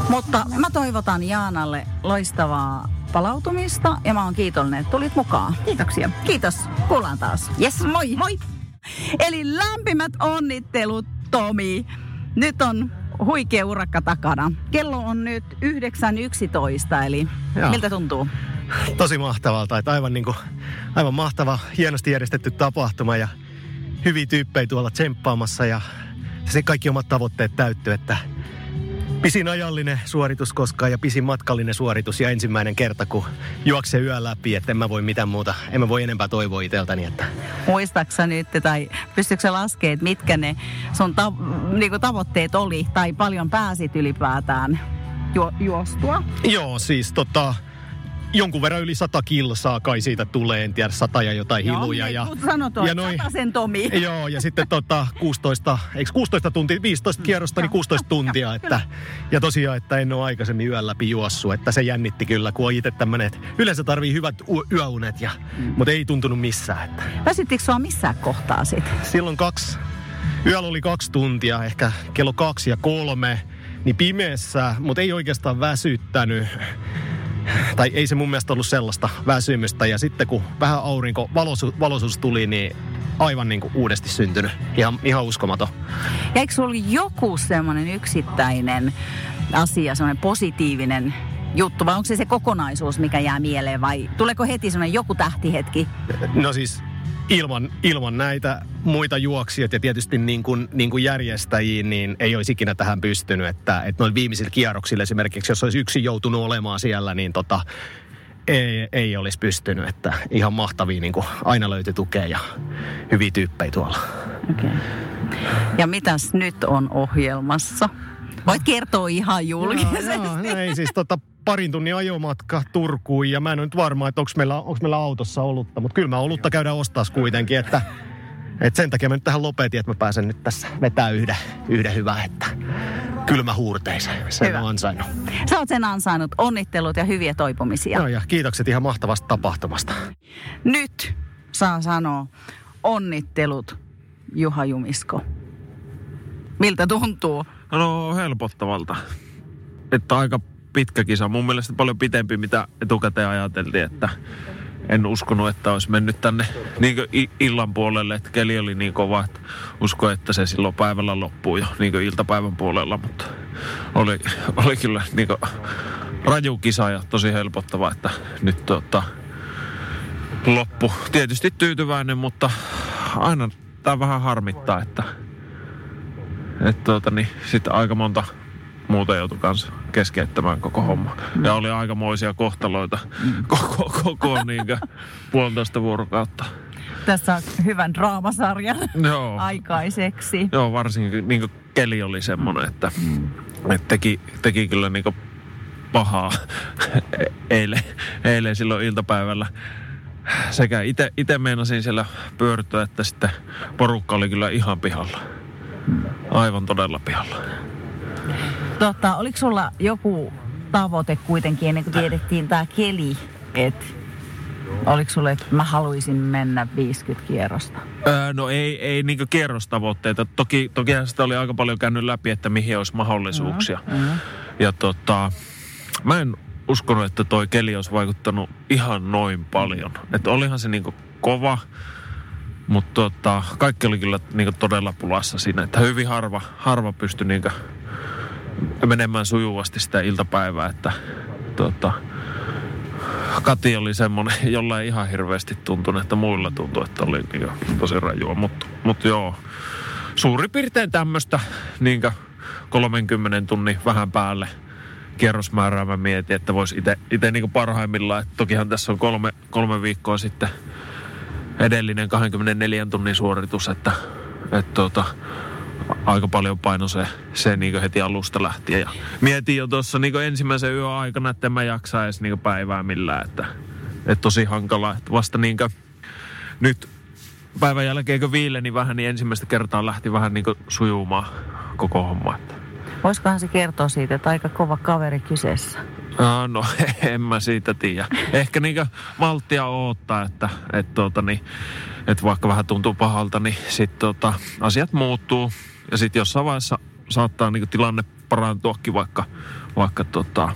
Mutta mä toivotan Jaanalle loistavaa palautumista ja mä oon kiitollinen, että tulit mukaan. Kiitoksia. Kiitos. Kuullaan taas. Yes. Moi. Moi. Eli lämpimät onnittelut, Tomi. Nyt on huikea urakka takana. Kello on nyt 9.11, eli Joo. miltä tuntuu? Tosi mahtavalta, että aivan, niin kuin, aivan mahtava, hienosti järjestetty tapahtuma ja hyviä tyyppejä tuolla tsemppaamassa ja se kaikki omat tavoitteet täyttyy, että pisin ajallinen suoritus koskaan ja pisin matkallinen suoritus ja ensimmäinen kerta, kun juokse yö läpi, että en mä voi mitään muuta, en mä voi enempää toivoa itseltäni. Että... Muistaaksä nyt tai pystytkö sä laskemaan, että mitkä ne sun ta- niinku tavoitteet oli tai paljon pääsit ylipäätään ju- juostua? Joo, siis tota, jonkun verran yli sata kilsaa kai siitä tulee, en tiedä, sata ja jotain joo, hiluja. Ja, ja, ja noin, sen Tomi. Joo, ja sitten tota 16, eikö 16 tuntia, 15 kierrosta, niin 16 tuntia. Että, ja tosiaan, että en ole aikaisemmin yön läpi juossut, että se jännitti kyllä, kun on itse tämmöinen, että yleensä tarvii hyvät yöunet, ja, mm. mutta ei tuntunut missään. Että. Väsyttikö sua missään kohtaa sitten? Silloin kaksi, yöllä oli kaksi tuntia, ehkä kello kaksi ja kolme, niin pimeässä, mutta ei oikeastaan väsyttänyt tai ei se mun mielestä ollut sellaista väsymystä. Ja sitten kun vähän aurinko, valoisuus, valoisuus tuli, niin aivan niin kuin uudesti syntynyt. Ihan, ihan uskomaton. Ja eikö sulla joku semmoinen yksittäinen asia, semmoinen positiivinen juttu, vai onko se se kokonaisuus, mikä jää mieleen, vai tuleeko heti semmoinen joku tähtihetki? No siis ilman, ilman näitä muita juoksijat ja tietysti niin kuin, niin kuin järjestäjiin, niin ei olisi ikinä tähän pystynyt. Että, että noin viimeisillä kierroksilla esimerkiksi, jos olisi yksi joutunut olemaan siellä, niin tota, ei, ei olisi pystynyt. Että ihan mahtavia, niin kuin aina löytyi tukea ja hyviä tyyppejä tuolla. Okay. Ja mitäs nyt on ohjelmassa? Voit kertoa ihan julkisesti. Joo, joo, no ei siis tota, parin tunnin ajomatka Turkuun ja mä en ole nyt varma, että onko meillä, onko meillä autossa olutta, mutta kyllä mä olutta käydään ostaa kuitenkin, että et sen takia mä nyt tähän lopetin, että mä pääsen nyt tässä vetää yhden, yhden hyvää, että kylmä huurteisen. Sen Hyvä. on ansainnut. Sä oot sen ansainnut. Onnittelut ja hyviä toipumisia. Joo, ja kiitokset ihan mahtavasta tapahtumasta. Nyt saa sanoa onnittelut Juha Jumisko. Miltä tuntuu? No helpottavalta. Että aika pitkä kisa. Mun mielestä paljon pitempi, mitä etukäteen ajateltiin, että en uskonut, että olisi mennyt tänne niin illan puolelle, että keli oli niin kova, että usko, että se silloin päivällä loppuu jo niin iltapäivän puolella, mutta oli, oli kyllä niin raju kisa ja tosi helpottava, että nyt tota, loppu. Tietysti tyytyväinen, mutta aina tämä vähän harmittaa, että, että tuota, niin, sitten aika monta muuta joutui kanssa keskeyttämään koko homma. Ja oli aikamoisia kohtaloita koko, koko niin puolitoista vuorokautta. Tässä on hyvän draamasarjan Joo. aikaiseksi. Joo, varsinkin niin keli oli semmoinen, että, että teki, teki kyllä niin pahaa eilen, eilen silloin iltapäivällä. Sekä itse meinasin siellä pyöryttää, että sitten porukka oli kyllä ihan pihalla. Aivan todella pihalla. Tota, oliko sulla joku tavoite kuitenkin ennen kuin tiedettiin tämä keli, että oliko sulle, että mä haluaisin mennä 50 kierrosta? Öö, no ei, ei niin kierrostavoitteita. Toki, tokihan sitä oli aika paljon käynyt läpi, että mihin olisi mahdollisuuksia. Mm-hmm. Ja tota, mä en uskonut, että toi keli olisi vaikuttanut ihan noin paljon. Että olihan se niin kova, mutta tota, kaikki oli kyllä niin todella pulassa siinä. Että hyvin harva, harva pystyi niin menemään sujuvasti sitä iltapäivää, että tota, Kati oli semmoinen, jolla ei ihan hirveästi tuntunut, että muilla tuntui, että oli niin tosi rajua. Mutta mut joo, suurin piirtein tämmöistä niin 30 tunnin vähän päälle kierrosmäärää mä mietin, että voisi itse niin parhaimmillaan. Että tokihan tässä on kolme, kolme viikkoa sitten edellinen 24 tunnin suoritus, että, että tuota, aika paljon paino se, se niin heti alusta lähtien. Ja mietin jo tuossa niin ensimmäisen yön aikana, että en mä jaksa edes niin päivää millään. Että, että tosi hankala. Että vasta niin nyt päivän jälkeen, kun viileni vähän, niin ensimmäistä kertaa lähti vähän niin sujumaan koko homma. Että. Voisikohan se kertoa siitä, että aika kova kaveri kyseessä? Uh, no en mä siitä tiedä. Ehkä niin malttia odottaa, että, että, tuota, niin, että vaikka vähän tuntuu pahalta, niin sitten tota, asiat muuttuu. Ja sitten jossain vaiheessa saattaa niin tilanne parantuakin, vaikka, vaikka tota,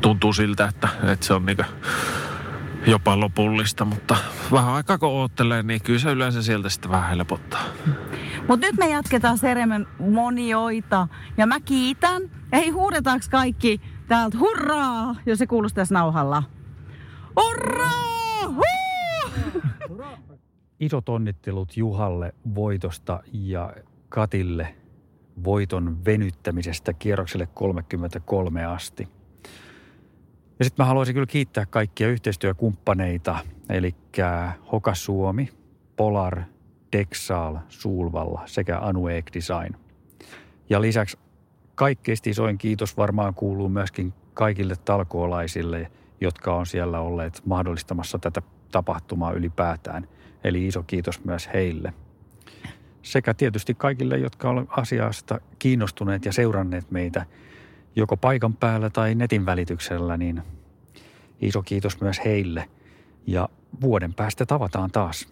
tuntuu siltä, että, että se on niin jopa lopullista. Mutta vähän aikaa kun oottelee, niin kyllä se yleensä sieltä sitten vähän helpottaa. Mutta nyt me jatketaan seremonioita ja mä kiitän. Ei huudetaanko kaikki täältä hurraa, jos se kuulostaisi nauhalla. Hurraa! Huu! Isot onnittelut Juhalle voitosta ja Katille voiton venyttämisestä kierrokselle 33 asti. Ja sitten mä haluaisin kyllä kiittää kaikkia yhteistyökumppaneita, eli Hoka Suomi, Polar, Dexal, Suulvalla sekä Anueek Design. Ja lisäksi kaikkein isoin kiitos varmaan kuuluu myöskin kaikille talkoolaisille, jotka on siellä olleet mahdollistamassa tätä tapahtumaa ylipäätään. Eli iso kiitos myös heille. Sekä tietysti kaikille, jotka ovat asiasta kiinnostuneet ja seuranneet meitä joko paikan päällä tai netin välityksellä, niin iso kiitos myös heille. Ja vuoden päästä tavataan taas.